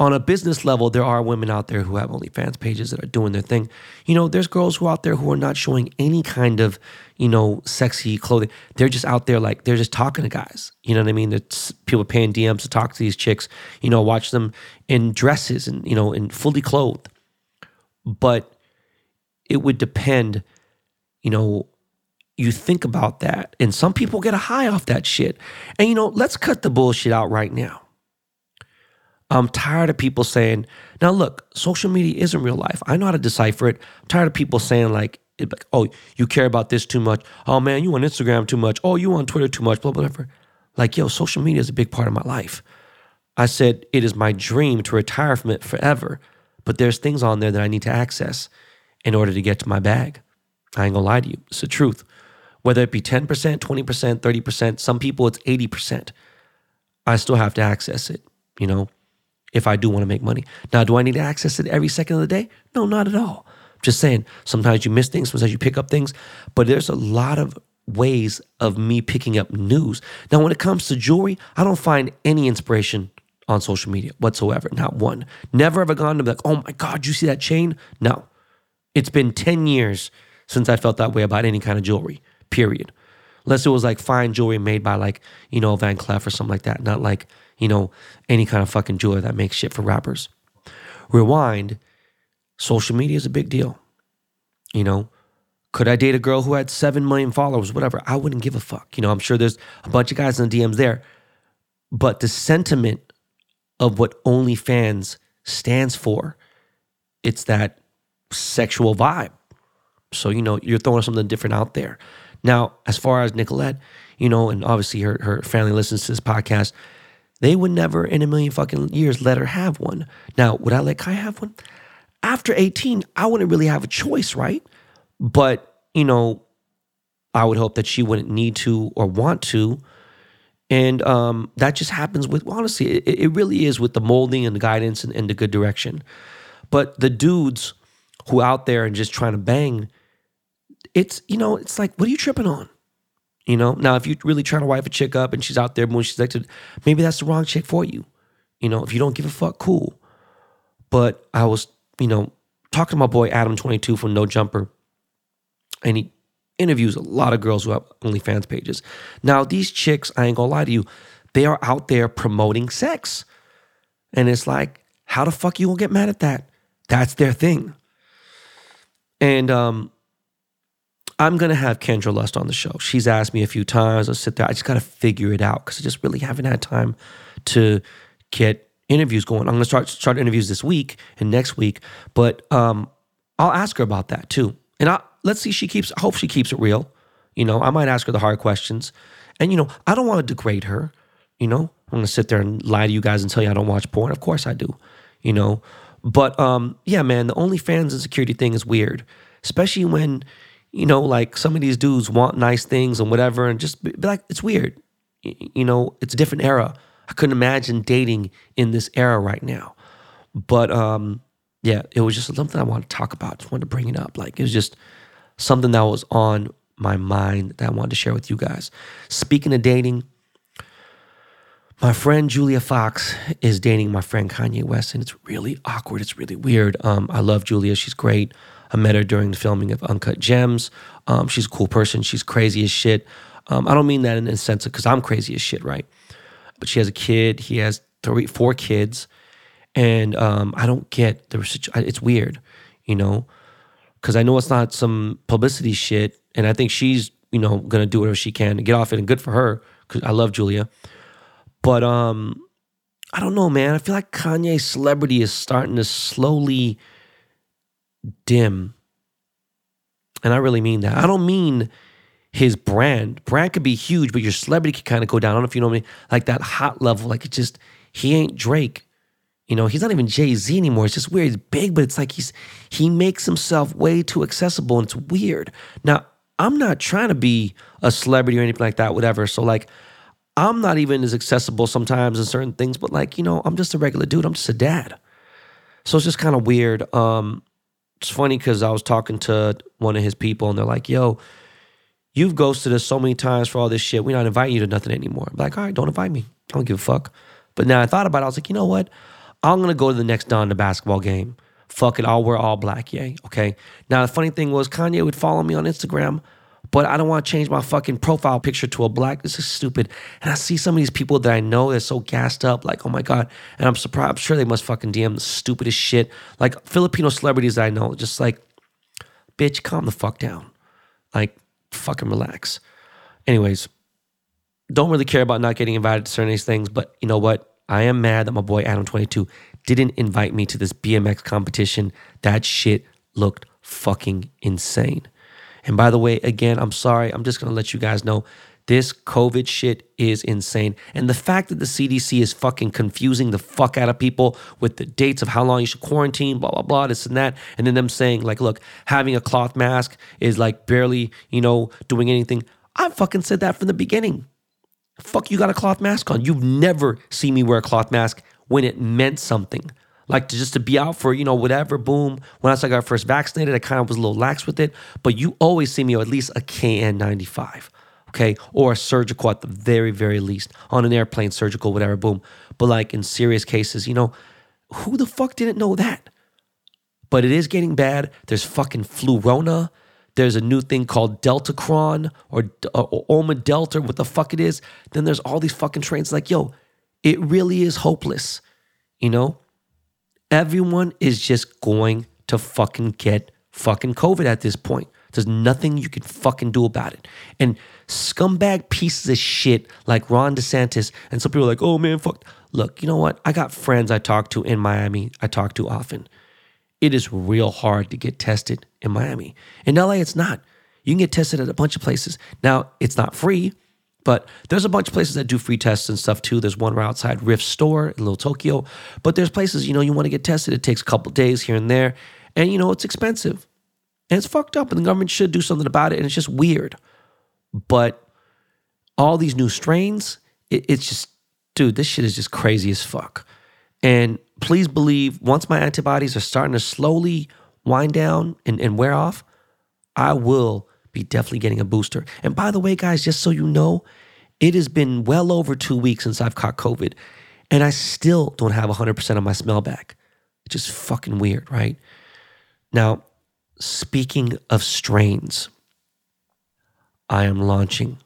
on a business level, there are women out there who have OnlyFans pages that are doing their thing. You know, there's girls who are out there who are not showing any kind of, you know, sexy clothing. They're just out there like they're just talking to guys. You know what I mean? It's people paying DMs to talk to these chicks. You know, watch them in dresses and you know, in fully clothed. But it would depend. You know, you think about that, and some people get a high off that shit. And you know, let's cut the bullshit out right now I'm tired of people saying, now look, social media isn't real life. I know how to decipher it. I'm tired of people saying, like, oh, you care about this too much. Oh man, you on Instagram too much. Oh, you on Twitter too much, blah, blah, blah. Like, yo, social media is a big part of my life. I said, it is my dream to retire from it forever. But there's things on there that I need to access in order to get to my bag. I ain't gonna lie to you. It's the truth. Whether it be 10%, 20%, 30%, some people it's 80%. I still have to access it, you know? if I do want to make money. Now, do I need to access it every second of the day? No, not at all. just saying, sometimes you miss things, sometimes you pick up things, but there's a lot of ways of me picking up news. Now, when it comes to jewelry, I don't find any inspiration on social media whatsoever. Not one. Never ever gone to be like, oh my God, you see that chain? No. It's been 10 years since I felt that way about any kind of jewelry, period. Unless it was like fine jewelry made by like, you know, Van Cleef or something like that. Not like, you know, any kind of fucking jeweler that makes shit for rappers. Rewind, social media is a big deal. You know, could I date a girl who had 7 million followers, whatever? I wouldn't give a fuck. You know, I'm sure there's a bunch of guys in the DMs there. But the sentiment of what OnlyFans stands for, it's that sexual vibe. So, you know, you're throwing something different out there. Now, as far as Nicolette, you know, and obviously her, her family listens to this podcast, they would never in a million fucking years let her have one. Now, would I let Kai have one? After 18, I wouldn't really have a choice, right? But, you know, I would hope that she wouldn't need to or want to. And um, that just happens with, honestly, it, it, really is with the molding and the guidance and, and the good direction. But the dudes who out there and just trying to bang, it's, you know, it's like, what are you tripping on? You know, now if you're really trying to wife a chick up and she's out there when she's like, maybe that's the wrong chick for you. You know, if you don't give a fuck, cool. But I was, you know, talking to my boy Adam22 from No Jumper, and he interviews a lot of girls who have OnlyFans pages. Now, these chicks, I ain't gonna lie to you, they are out there promoting sex. And it's like, how the fuck you gonna get mad at that? That's their thing. And um, I'm gonna have Kendra Lust on the show. She's asked me a few times. I'll sit there. I just gotta figure it out because I just really haven't had time to get interviews going. I'm gonna start start interviews this week and next week, but um, I'll ask her about that too. And I let's see. She keeps. I hope she keeps it real. You know, I might ask her the hard questions. And you know, I don't want to degrade her. You know, I'm gonna sit there and lie to you guys and tell you I don't watch porn. Of course I do. You know, but um, yeah, man, the OnlyFans insecurity thing is weird, especially when you know, like some of these dudes want nice things and whatever, and just be like, it's weird. You know, it's a different era. I couldn't imagine dating in this era right now. But um, yeah, it was just something I wanted to talk about. Just wanted to bring it up. Like it was just something that was on my mind that I wanted to share with you guys. Speaking of dating, my friend Julia Fox is dating my friend Kanye West, and it's really awkward. It's really weird. Um, I love Julia. She's great. I met her during the filming of Uncut Gems. Um, she's a cool person. She's crazy as shit. Um, I don't mean that in the sense of because I'm crazy as shit, right? But she has a kid. He has three, four kids, and um, I don't get the. It's weird, you know, because I know it's not some publicity shit, and I think she's you know gonna do whatever she can to get off it, and good for her because I love Julia. But um, I don't know, man. I feel like Kanye's celebrity is starting to slowly dim. And I really mean that. I don't mean his brand. Brand could be huge, but your celebrity could kind of go down. I don't know if you know me, like that hot level. Like it just he ain't Drake. You know, he's not even Jay Z anymore. It's just weird. He's big, but it's like he's he makes himself way too accessible, and it's weird. Now, I'm not trying to be a celebrity or anything like that, whatever. So like, I'm not even as accessible sometimes in certain things, but like, you know, I'm just a regular dude. I'm just a dad. So it's just kind of weird. Um, it's funny because I was talking to one of his people, and they're like, "Yo, you've ghosted us so many times for all this shit. We're not inviting you to nothing anymore." I'm like, "All right, don't invite me. I don't give a fuck." But now I thought about it. I was like, you know what? I'm gonna go to the next Donda basketball game. Fuck it, I'll wear all black, yay. Okay. Now the funny thing was Kanye would follow me on Instagram, but I don't want to change my fucking profile picture to a black. This is stupid. And I see some of these people that I know that's so gassed up, like, oh my God. And I'm surprised, I'm sure they must fucking DM the stupidest shit. Like Filipino celebrities that I know, just like, bitch, calm the fuck down. Like, fucking relax. Anyways, don't really care about not getting invited to certain things, but you know what? I am mad that my boy Adam22 didn't invite me to this BMX competition. That shit looked fucking insane. And by the way, again, I'm sorry. I'm just going to let you guys know this COVID shit is insane. And the fact that the CDC is fucking confusing the fuck out of people with the dates of how long you should quarantine, blah, blah, blah, this and that. And then them saying, like, look, having a cloth mask is like barely, you know, doing anything. I fucking said that from the beginning. Fuck, you got a cloth mask on. You've never seen me wear a cloth mask when it meant something. Like to just to be out for, you know, whatever, boom. When I got first vaccinated, I kind of was a little lax with it. But you always see me at least a KN95, okay? Or a surgical at the very, very least. On an airplane, surgical, whatever, boom. But like in serious cases, you know, who the fuck didn't know that? But it is getting bad. There's fucking Flurona. There's a new thing called Deltacron or, or Oma Delta, what the fuck it is. Then there's all these fucking trains. Like, yo, it really is hopeless. You know, everyone is just going to fucking get fucking COVID at this point. There's nothing you can fucking do about it. And scumbag pieces of shit like Ron DeSantis and some people are like, oh man, fuck. Look, you know what? I got friends I talk to in Miami. I talk to often it is real hard to get tested in Miami. In LA, it's not. You can get tested at a bunch of places. Now, it's not free, but there's a bunch of places that do free tests and stuff too. There's one right outside Rift Store in Little Tokyo. But there's places, you know, you want to get tested. It takes a couple days here and there. And, you know, it's expensive. And it's fucked up. And the government should do something about it. And it's just weird. But all these new strains, it, it's just, dude, this shit is just crazy as fuck. And please believe once my antibodies are starting to slowly wind down and, and wear off, I will be definitely getting a booster. And by the way, guys, just so you know, it has been well over two weeks since I've caught COVID, and I still don't have 100% of my smell back. It's just fucking weird, right? Now, speaking of strains, I am launching,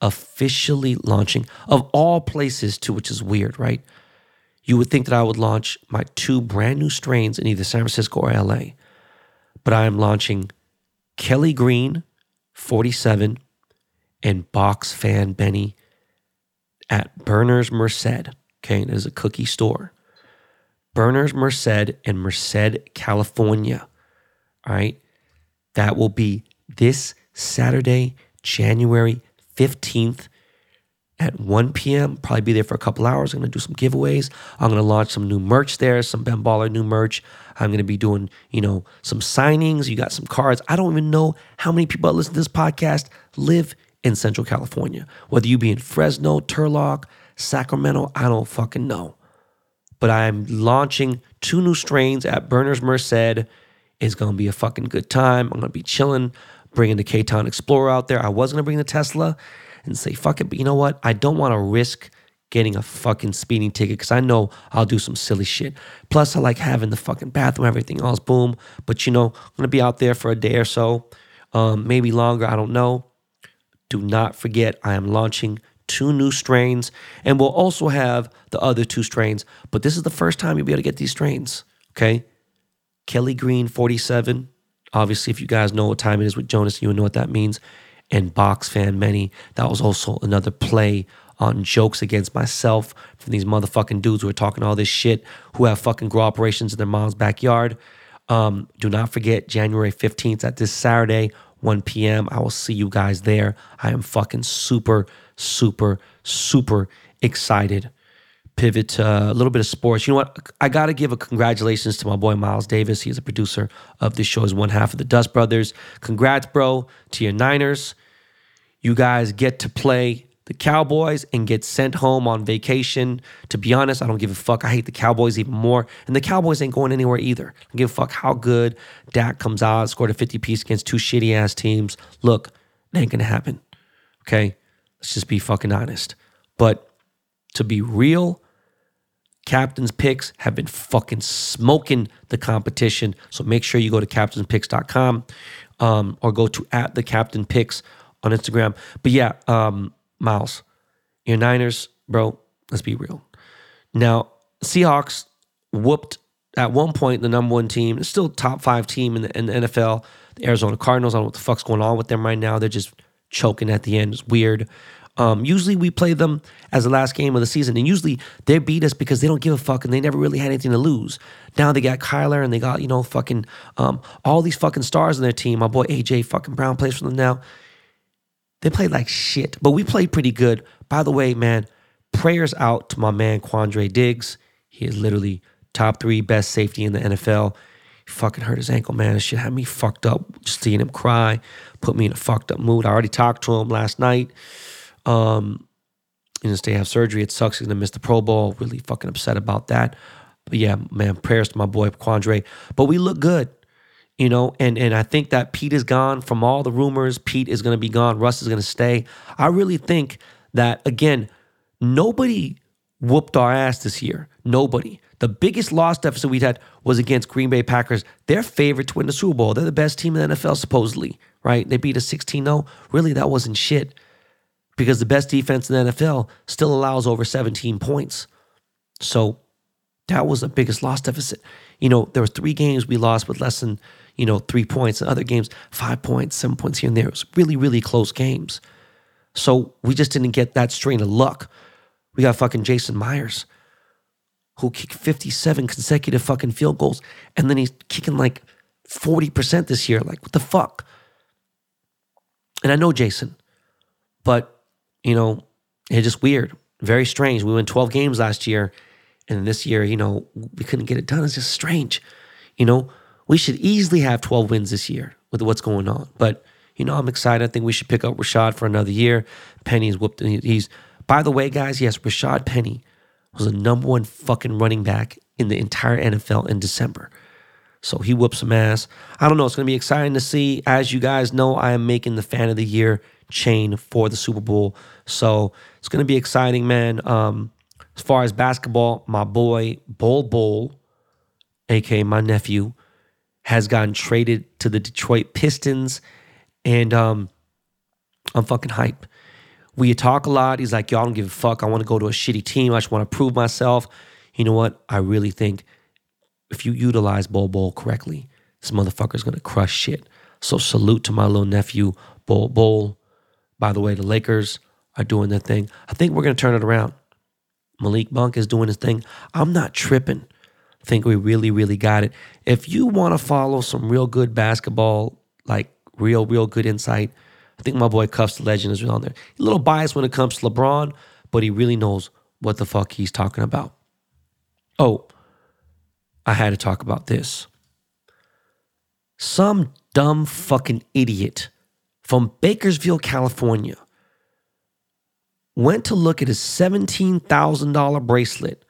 officially launching, of all places too, which is weird, right? you would think that I would launch my two brand new strains in either San Francisco or LA. But I am launching Kelly Green 47 and Box Fan Benny at Berners Merced. Okay, it is a cookie store. Berners Merced in Merced, California. All right. That will be this Saturday, January 15th at 1 p.m. Probably be there for a couple hours. I'm going to do some giveaways. I'm going to launch some new merch there, some Ben Baller new merch. I'm going to be doing, you know, some signings. You got some cards. I don't even know how many people that listen to this podcast live in Central California. Whether you be in Fresno, Turlock, Sacramento, I don't fucking know. But I'm launching two new strains at Berners Merced. It's going to be a fucking good time. I'm going to be chilling, bringing the K Town Explorer out there. I was going to bring the Tesla and say, fuck it. But you know what? I don't want to risk getting a fucking speeding ticket because I know I'll do some silly shit. Plus, I like having the fucking bathroom, everything else, boom. But you know, I'm gonna be out there for a day or so, um, maybe longer. I don't know. Do not forget, I am launching two new strains, and we'll also have the other two strains. But this is the first time you'll be able to get these strains. Okay, Kelly Green 47. Obviously, if you guys know what time it is with Jonas, you know what that means and Box Fan Many. That was also another play on jokes against myself from these motherfucking dudes who are talking all this shit, who have fucking grow operations in their mom's backyard. Um, do not forget January 15th at this Saturday, 1 p.m. I will see you guys there. I am fucking super, super, super excited. Pivot to a little bit of sports. You know what? I got to give a congratulations to my boy Miles Davis. He is a producer of this show, is one half of the Dust Brothers. Congrats, bro, to your Niners. You guys get to play the Cowboys and get sent home on vacation. To be honest, I don't give a fuck. I hate the Cowboys even more. And the Cowboys ain't going anywhere either. I give a fuck how good Dak comes out, scored a 50 piece against two shitty ass teams. Look, it ain't gonna happen. Okay? Let's just be fucking honest. But to be real, Captain's picks have been fucking smoking the competition. So make sure you go to captainspicks.com um, or go to at the captain picks on Instagram. But yeah, um, Miles, your Niners, bro, let's be real. Now, Seahawks whooped at one point the number one team, it's still top five team in the, in the NFL. The Arizona Cardinals, I don't know what the fuck's going on with them right now. They're just choking at the end. It's weird. Um, usually we play them as the last game of the season, and usually they beat us because they don't give a fuck and they never really had anything to lose. Now they got Kyler and they got, you know, fucking um, all these fucking stars in their team. My boy AJ fucking Brown plays for them now. They played like shit, but we played pretty good. By the way, man, prayers out to my man Quandre Diggs. He is literally top three best safety in the NFL. He fucking hurt his ankle, man. It shit had me fucked up. Just seeing him cry put me in a fucked up mood. I already talked to him last night. Um, in his day have surgery. It sucks he's gonna miss the Pro Bowl. Really fucking upset about that. But yeah, man, prayers to my boy Quandre. But we look good you know, and and I think that Pete is gone from all the rumors. Pete is going to be gone. Russ is going to stay. I really think that again, nobody whooped our ass this year. Nobody. The biggest loss deficit we had was against Green Bay Packers. They're to win the Super Bowl. They're the best team in the NFL, supposedly, right? They beat a 16 0. Really, that wasn't shit because the best defense in the NFL still allows over 17 points. So that was the biggest loss deficit. You know, there were three games we lost with less than you know, three points. In other games, five points, seven points here and there. It was really, really close games. So we just didn't get that strain of luck. We got fucking Jason Myers, who kicked 57 consecutive fucking field goals, and then he's kicking like 40% this year. Like, what the fuck? And I know Jason, but, you know, it's just weird. Very strange. We won 12 games last year, and this year, you know, we couldn't get it done. It's just strange. You know, we should easily have 12 wins this year with what's going on. But, you know, I'm excited. I think we should pick up Rashaad for another year. Penny's whooped. He's, by the way, guys, yes, Rashaad Penny was the number one fucking running back in the entire NFL in December. So he whoops some ass. I don't know. It's going to be exciting to see. As you guys know, I am making the fan of the year chain for the Super Bowl. So it's going to be exciting, man. Um, as far as basketball, my boy Bol Bol, aka my nephew, has gotten traded to the Detroit Pistons. And um, I'm fucking hype. We talk a lot. He's like, y'all don't give a fuck. I want to go to a shitty team. I just want to prove myself. You know what? I really think if you utilize Bol Bol correctly, this motherfucker's to crush shit. So salute to my little nephew, Bol Bol. By the way, the Lakers are doing their thing. I think we're to turn it around. Malik Monk is doing his thing. I'm not tripping think we really, really got it. If you want to follow some real good basketball, like real, real good insight, I think my boy Cuffs the Legend is on there. A little biased when it comes to LeBron, but he really knows what the fuck he's talking about. Oh, I had to talk about this. Some dumb fucking idiot from Bakersfield, California, went to look at his $17,000 bracelet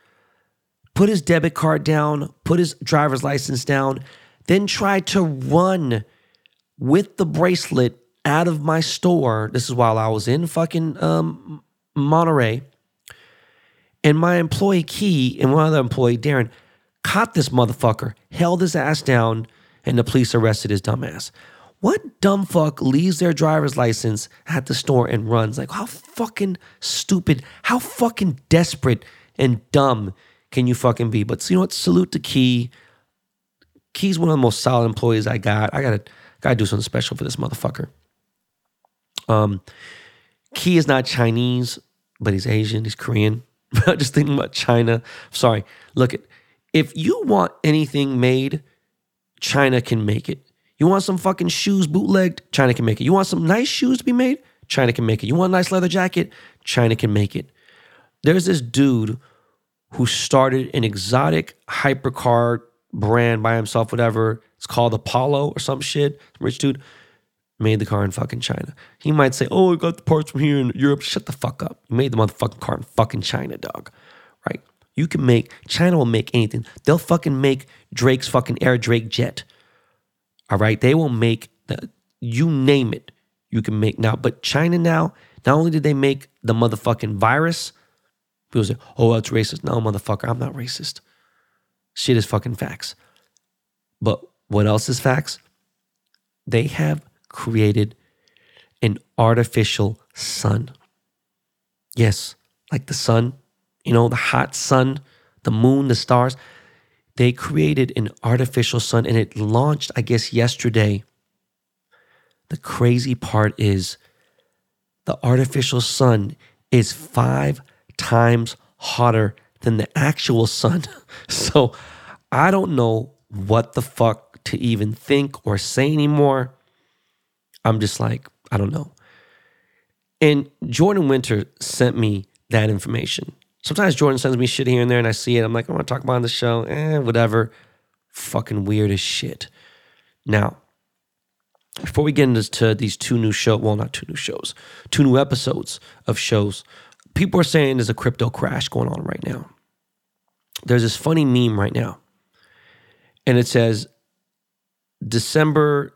put his debit card down, put his driver's license down, then tried to run with the bracelet out of my store. This is while I was in fucking um, Monterey. And my employee Key and one other employee, Darren, caught this motherfucker, held his ass down, and the police arrested his dumbass. What dumb fuck leaves their driver's license at the store and runs? Like, how fucking stupid, how fucking desperate and dumb can you fucking be? But you know what? Salute to Key. Key's one of the most solid employees I got. I gotta gotta do something special for this motherfucker. Um, Key is not Chinese, but he's Asian. He's Korean. [laughs] Just thinking about China. Sorry. Look, if you want anything made, China can make it. You want some fucking shoes bootlegged? China can make it. You want some nice shoes to be made? China can make it. You want a nice leather jacket? China can make it. There's this dude who started an exotic hypercar brand by himself, whatever. It's called Apollo or some shit. Some Rich dude made the car in fucking China. He might say, "Oh, I got the parts from here in Europe." Shut the fuck up. You made the motherfucking car in fucking China, dog. Right? You can make China will make anything. They'll fucking make Drake's fucking Air Drake jet. All right, they will make the you name it. You can make now, but China now. Not only did they make the motherfucking virus, people say, "Oh, that's racist." No, motherfucker, I'm not racist. Shit is fucking facts. But what else is facts? They have created an artificial sun. Yes, like the sun, you know, the hot sun, the moon, the stars. They created an artificial sun and it launched, I guess, yesterday. The crazy part is the artificial sun is five times hotter than the actual sun. [laughs] So I don't know what the fuck to even think or say anymore. I'm just like, I don't know. And Jordan Winter sent me that information. Sometimes Jordan sends me shit here and there and I see it. I'm like, I want to talk about the show. Eh, whatever. Fucking weird as shit. Now, before we get into these two new shows, well, not two new shows, two new episodes of shows, people are saying there's a crypto crash going on right now. There's this funny meme right now, and it says December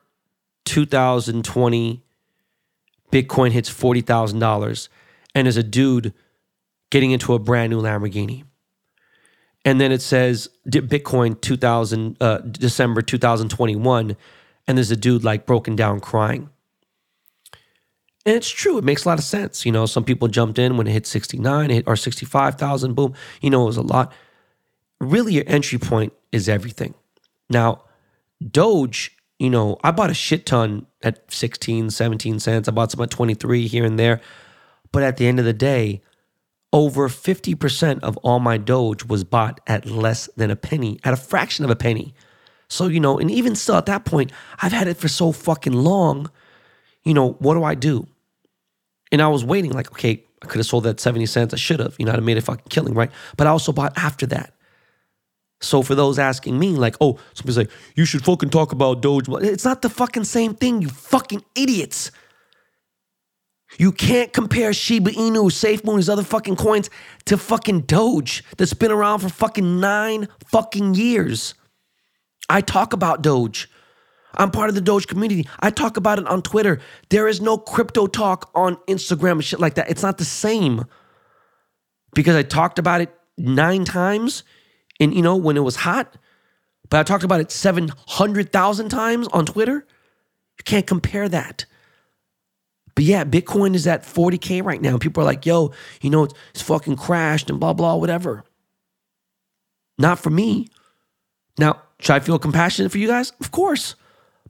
2020, Bitcoin hits $40,000, and there's a dude getting into a brand new Lamborghini. And then it says Bitcoin 2000, uh, December 2021, and there's a dude like broken down crying. And it's true. It makes a lot of sense. You know, some people jumped in when it hit 69 it hit, or 65,000, boom. You know, it was a lot. Really, your entry point is everything. Now, Doge, you know, I bought a shit ton at 16, 17 cents. I bought some at 23 here and there. But at the end of the day, over 50% of all my Doge was bought at less than a penny, at a fraction of a penny. So, you know, and even still at that point, I've had it for so fucking long. You know, what do I do? And I was waiting, like, okay, I could have sold that 70 cents. I should have, you know, I'd have made a fucking killing, right? But I also bought after that. So for those asking me, like, oh, somebody's like, you should fucking talk about Doge. It's not the fucking same thing, you fucking idiots. You can't compare Shiba Inu, SafeMoon, these other fucking coins to fucking Doge that's been around for fucking nine fucking years. I talk about Doge. I'm part of the Doge community. I talk about it on Twitter. There is no crypto talk on Instagram and shit like that. It's not the same because I talked about it nine times and you know when it was hot, but I talked about it 700,000 times on Twitter. You can't compare that. But yeah, Bitcoin is at 40K right now. People are like, yo, you know, it's, it's fucking crashed and blah, blah, whatever. Not for me. Now, should I feel compassionate for you guys? Of course.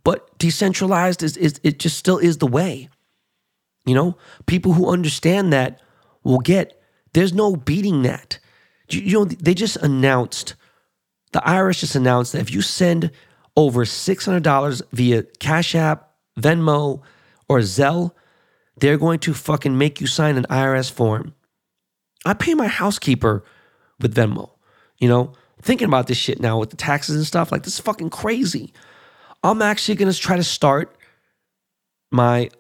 But decentralized is, is it just still is the way. You know, people who understand that will get there's no beating that. You know, they just announced, the IRS just announced that if you send over $600 via Cash App, Venmo, or Zelle, they're going to fucking make you sign an IRS form. I pay my housekeeper with Venmo, you know, thinking about this shit now with the taxes and stuff. Like, this is fucking crazy. I'm actually going to try to start my,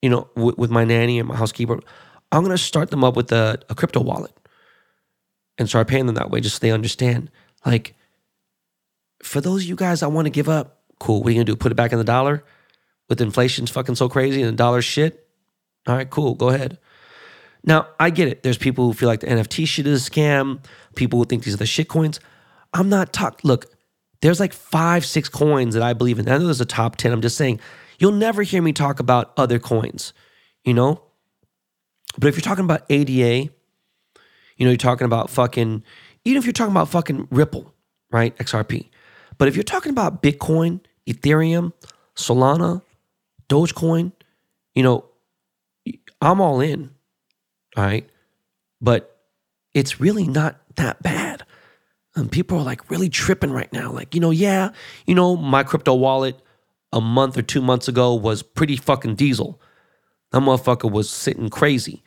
you know, w- with my nanny and my housekeeper. I'm going to start them up with a, a crypto wallet and start paying them that way just so they understand. Like, for those of you guys I want to give up, cool. What are you gonna do? Put it back in the dollar? With inflation's fucking so crazy and the dollar's shit? All right, cool. Go ahead. Now, I get it. There's people who feel like the NFT shit is a scam. People who think these are the shit coins. I'm not talking. Look, there's like five, six coins that I believe in. I know there's a top 10. I'm just saying, you'll never hear me talk about other coins, you know? But if you're talking about ADA, you know, you're talking about fucking, even if you're talking about fucking Ripple, right? XRP. But if you're talking about Bitcoin, Ethereum, Solana, Dogecoin, you know, I'm all in. All right. But it's really not that bad. And people are like really tripping right now. Like, you know, yeah, you know, my crypto wallet, a month or two months ago was pretty fucking diesel. That motherfucker was sitting crazy.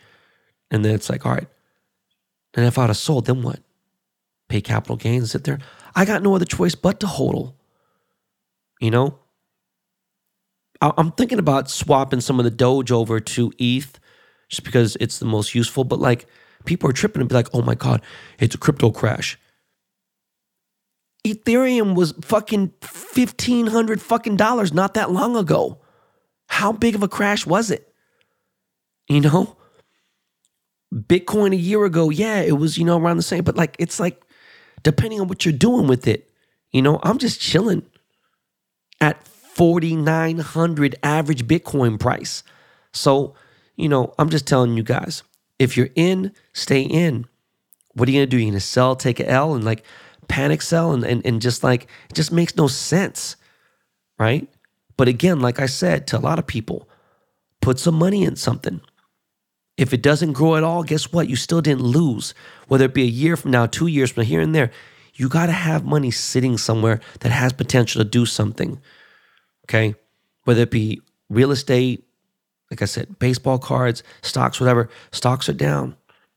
And then it's like, all right. And if I'd have sold, then what? Pay capital gains, sit there. I got no other choice but to hodl. You know? I'm thinking about swapping some of the Doge over to ETH just because it's the most useful. But like, people are tripping and be like, oh my God, it's a crypto crash. Ethereum was fucking 1500 fucking dollars not that long ago. How big of a crash was it? You know? Bitcoin a year ago, yeah, it was, you know, around the same, but like, it's like, depending on what you're doing with it, you know, I'm just chilling at 4,900 average Bitcoin price. So, you know, I'm just telling you guys, if you're in, stay in. What are you gonna do? You're gonna sell, take a L, and like panic sell, and, and, and just like, it just makes no sense, right? But again, like I said to a lot of people, put some money in something. If it doesn't grow at all, guess what? You still didn't lose. Whether it be a year from now, two years from here and there, you got to have money sitting somewhere that has potential to do something. Okay. Whether it be real estate, like I said, baseball cards, stocks, whatever, stocks are down,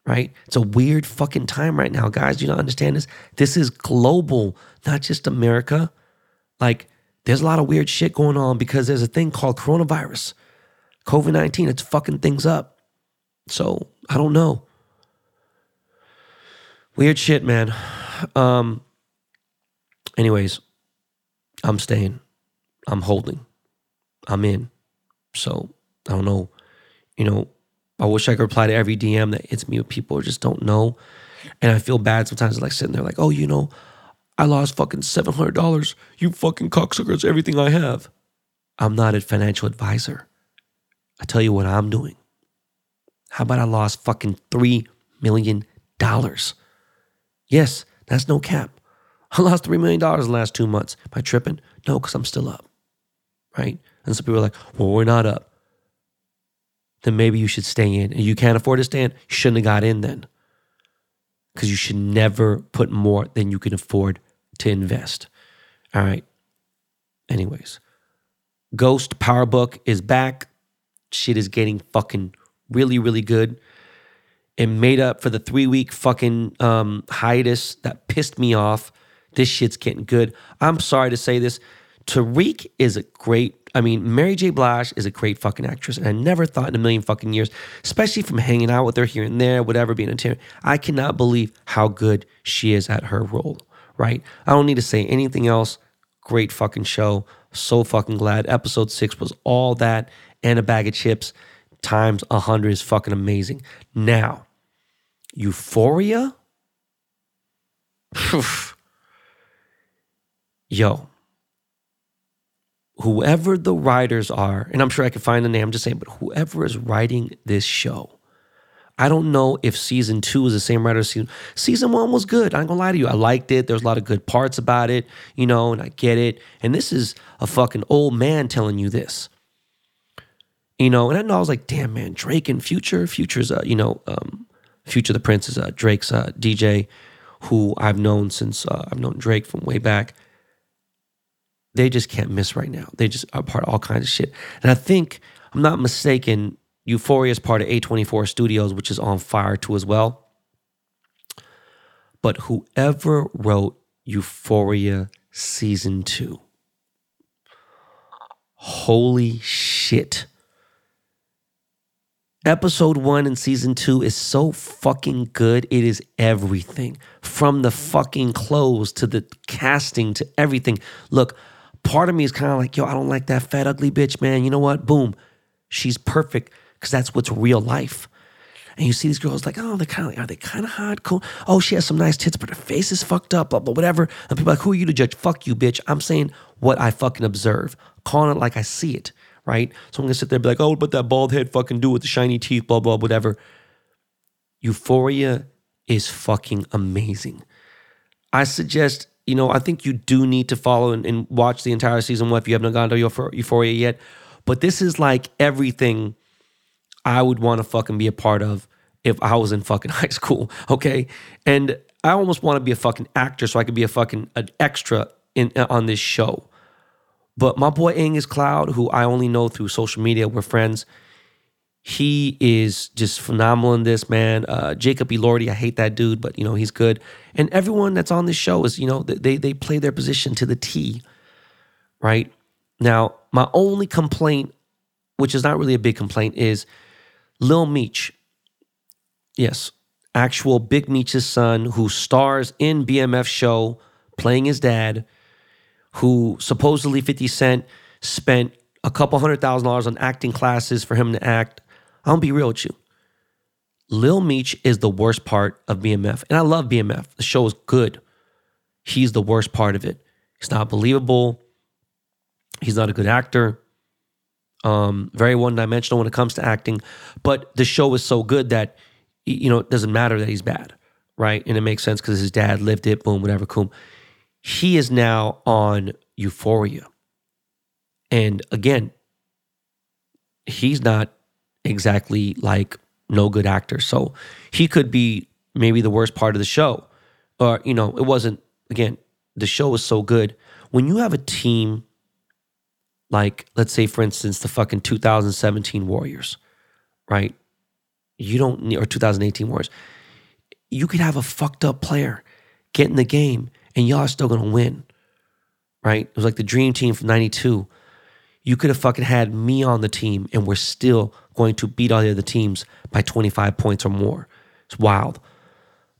right? It's a weird fucking time right now, guys. Do You don't understand this? This is global, not just America. Like, there's a lot of weird shit going on because there's a thing called coronavirus, COVID 19. It's fucking things up. So, I don't know. Weird shit, man. Um, anyways, I'm staying. I'm holding. I'm in. So I don't know. You know, I wish I could reply to every DM that hits me with people who just don't know. And I feel bad sometimes, like sitting there, like, oh, you know, I lost fucking $700. You fucking cocksuckers, everything I have. I'm not a financial advisor. I tell you what I'm doing. How about I lost fucking $3 million? Yes, that's no cap. I lost $3 million in the last two months. Am I tripping? No, because I'm still up right? And some people are like, well, we're not up. Then maybe you should stay in. And you can't afford to stay in, you shouldn't have got in then. Because you should never put more than you can afford to invest. All right. Anyways, Ghost Power Book is back. Shit is getting fucking really, really good. It made up for the three week fucking um, hiatus that pissed me off. This shit's getting good. I'm sorry to say this. Tariq is a great, I mean, Mary J. Blige is a great fucking actress. And I never thought in a million fucking years, especially from hanging out with her here and there, whatever, being a team, I cannot believe how good she is at her role, right? I don't need to say anything else. Great fucking show. So fucking glad. Episode six was all that and a bag of chips times a hundred is fucking amazing. Now, Euphoria. [laughs] Yo, whoever the writers are, and I'm sure I could find the name, I'm just saying, but whoever is writing this show, I don't know if season two is the same writer as season. Season one was good. I ain't gonna lie to you. I liked it. There's a lot of good parts about it, you know, and I get it. And this is a fucking old man telling you this. You know, and I know I was like, damn man, Drake and Future. Future's uh, you know, um, Future the Prince is uh, Drake's uh, DJ, who I've known since uh, I've known Drake from way back they just can't miss right now. They just are part of all kinds of shit. And I think, I'm not mistaken, Euphoria is part of A24 Studios, which is on fire too as well. But whoever wrote Euphoria season two, holy shit. Episode one and season two is so fucking good. It is everything from the fucking clothes to the casting to everything. Look, part of me is kind of like, yo, I don't like that fat, ugly bitch, man. You know what? Boom. She's perfect because that's what's real life. And you see these girls like, oh, they're kind of, are they kind of hot? Cool. Oh, she has some nice tits, but her face is fucked up, blah, blah, whatever. And people like, who are you to judge? Fuck you, bitch. I'm saying what I fucking observe, calling it like I see it, right? So I'm gonna sit there and be like, oh, but that bald head fucking do with the shiny teeth, blah, blah, whatever. Euphoria is fucking amazing. I suggest you know, I think you do need to follow and, and watch the entire season one if you haven't gone to Euphoria yet. But this is like everything I would want to fucking be a part of if I was in fucking [laughs] high school. Okay. And I almost want to be a fucking actor so I could be a fucking an extra in uh, on this show. But my boy Angus Cloud, who I only know through social media, we're friends. He is just phenomenal in this, man. Uh, Jacob Elordi, I hate that dude, but you know he's good. And everyone that's on this show is, you know, they they play their position to the T, right? Now, my only complaint, which is not really a big complaint, is Lil Meech. Yes, actual Big Meech's son, who stars in BMF show playing his dad, who supposedly 50 Cent spent a couple hundred thousand dollars on acting classes for him to act. I'll be real with you. Lil Meech is the worst part of BMF. And I love BMF. The show is good. He's the worst part of it. He's not believable. He's not a good actor. Um, very one dimensional when it comes to acting. But the show is so good that, you know, it doesn't matter that he's bad, right? And it makes sense because his dad lived it, boom, whatever, cool. He is now on Euphoria. And again, he's not exactly like no good actor. So he could be maybe the worst part of the show. Or, you know, it wasn't, again, the show was so good. When you have a team like, let's say, for instance, the fucking 2017 Warriors, right? You don't need, or 2018 Warriors, you could have a fucked up player get in the game and y'all are still gonna win, right? It was like the dream team from 92. You could have fucking had me on the team and we're still going to beat all the other teams by 25 points or more. It's wild.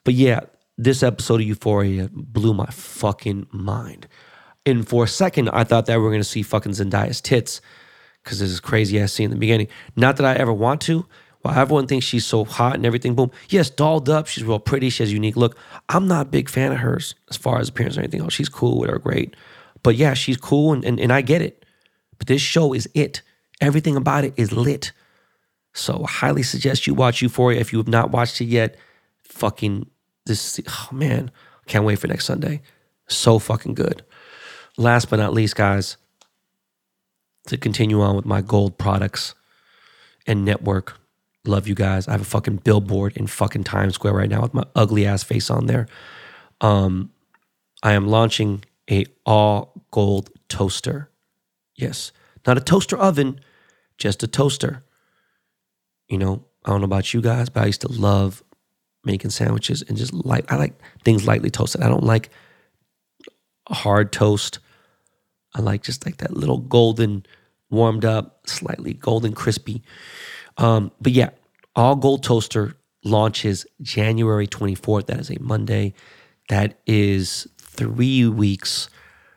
But yeah, this episode of Euphoria blew my fucking mind. And for a second, I thought that we were going to see fucking Zendaya's tits because this is crazy ass scene in the beginning. Not that I ever want to. While everyone thinks she's so hot and everything, boom. Yes, dolled up. She's real pretty. She has a unique look. I'm not a big fan of hers as far as appearance or anything else. She's cool with her, great. But yeah, she's cool and, and, and I get it. But this show is it. Everything about it is lit. So highly suggest you watch Euphoria if you have not watched it yet. Fucking this, oh man, can't wait for next Sunday. So fucking good. Last but not least, guys, to continue on with my gold products and network. Love you guys. I have a fucking billboard in fucking Times Square right now with my ugly ass face on there. Um, I am launching a all gold toaster. Yes, not a toaster oven, just a toaster. You know, I don't know about you guys, but I used to love making sandwiches and just like I like things lightly toasted. I don't like hard toast. I like just like that little golden, warmed up, slightly golden crispy. Um, but yeah, all gold toaster launches January 24th. That is a Monday. That is three weeks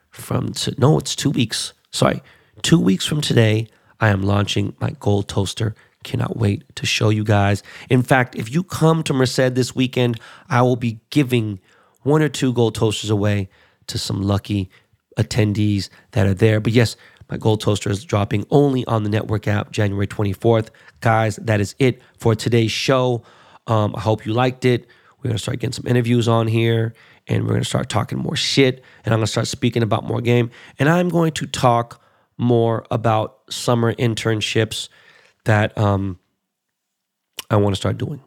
from to, no, it's two weeks. Sorry, two weeks from today. I am launching my gold toaster. Cannot wait to show you guys. In fact, if you come to Merced this weekend, I will be giving one or two gold toasters away to some lucky attendees that are there. But yes, my gold toaster is dropping only on the network app January 24th. Guys, that is it for today's show. Um, I hope you liked it. We're going to start getting some interviews on here and we're going to start talking more shit. And I'm going to start speaking about more game. And I'm going to talk more about summer internships that um, I want to start doing.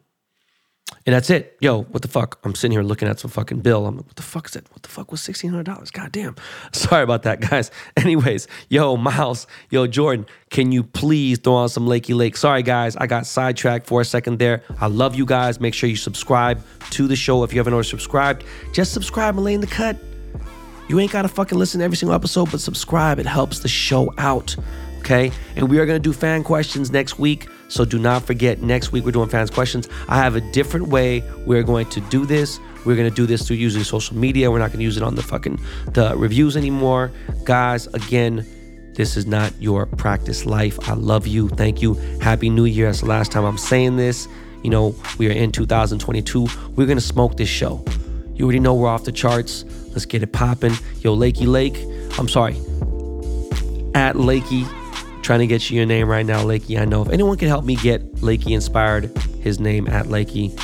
And that's it. Yo, what the fuck? I'm sitting here looking at some fucking bill. I'm like, what the fuck is that? What the fuck was $1,600? God damn. [laughs] Sorry about that, guys. [laughs] Anyways, yo, Miles, yo, Jordan, can you please throw on some Lakey Lake? Sorry, guys. I got sidetracked for a second there. I love you guys. Make sure you subscribe to the show if you haven't already subscribed. Just subscribe and lay in the cut. You ain't got to fucking listen to every single episode, but subscribe. It helps the show out. Okay. And we are going to do fan questions next week. So do not forget, next week we're doing fans questions. I have a different way we're going to do this. We're going to do this through using social media. We're not going to use it on the fucking the reviews anymore. Guys, again, this is not your practice life. I love you. Thank you. Happy New Year. That's the last time I'm saying this. You know, we are in 2022. We're going to smoke this show. You already know we're off the charts. Let's get it popping. Yo, Lakey Lake. I'm sorry. At Lakey trying to get you your name right now, Lakey. I know if anyone can help me get Lakey inspired, his name at Lakey,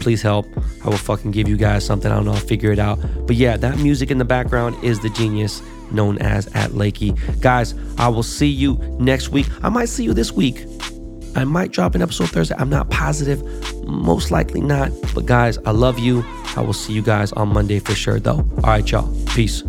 please help. I will fucking give you guys something. I don't know. I'll figure it out. But yeah, that music in the background is the genius known as at Lakey. Guys, I will see you next week. I might see you this week. I might drop an episode Thursday. I'm not positive. Most likely not. But guys, I love you. I will see you guys on Monday for sure, though. All right, y'all. Peace.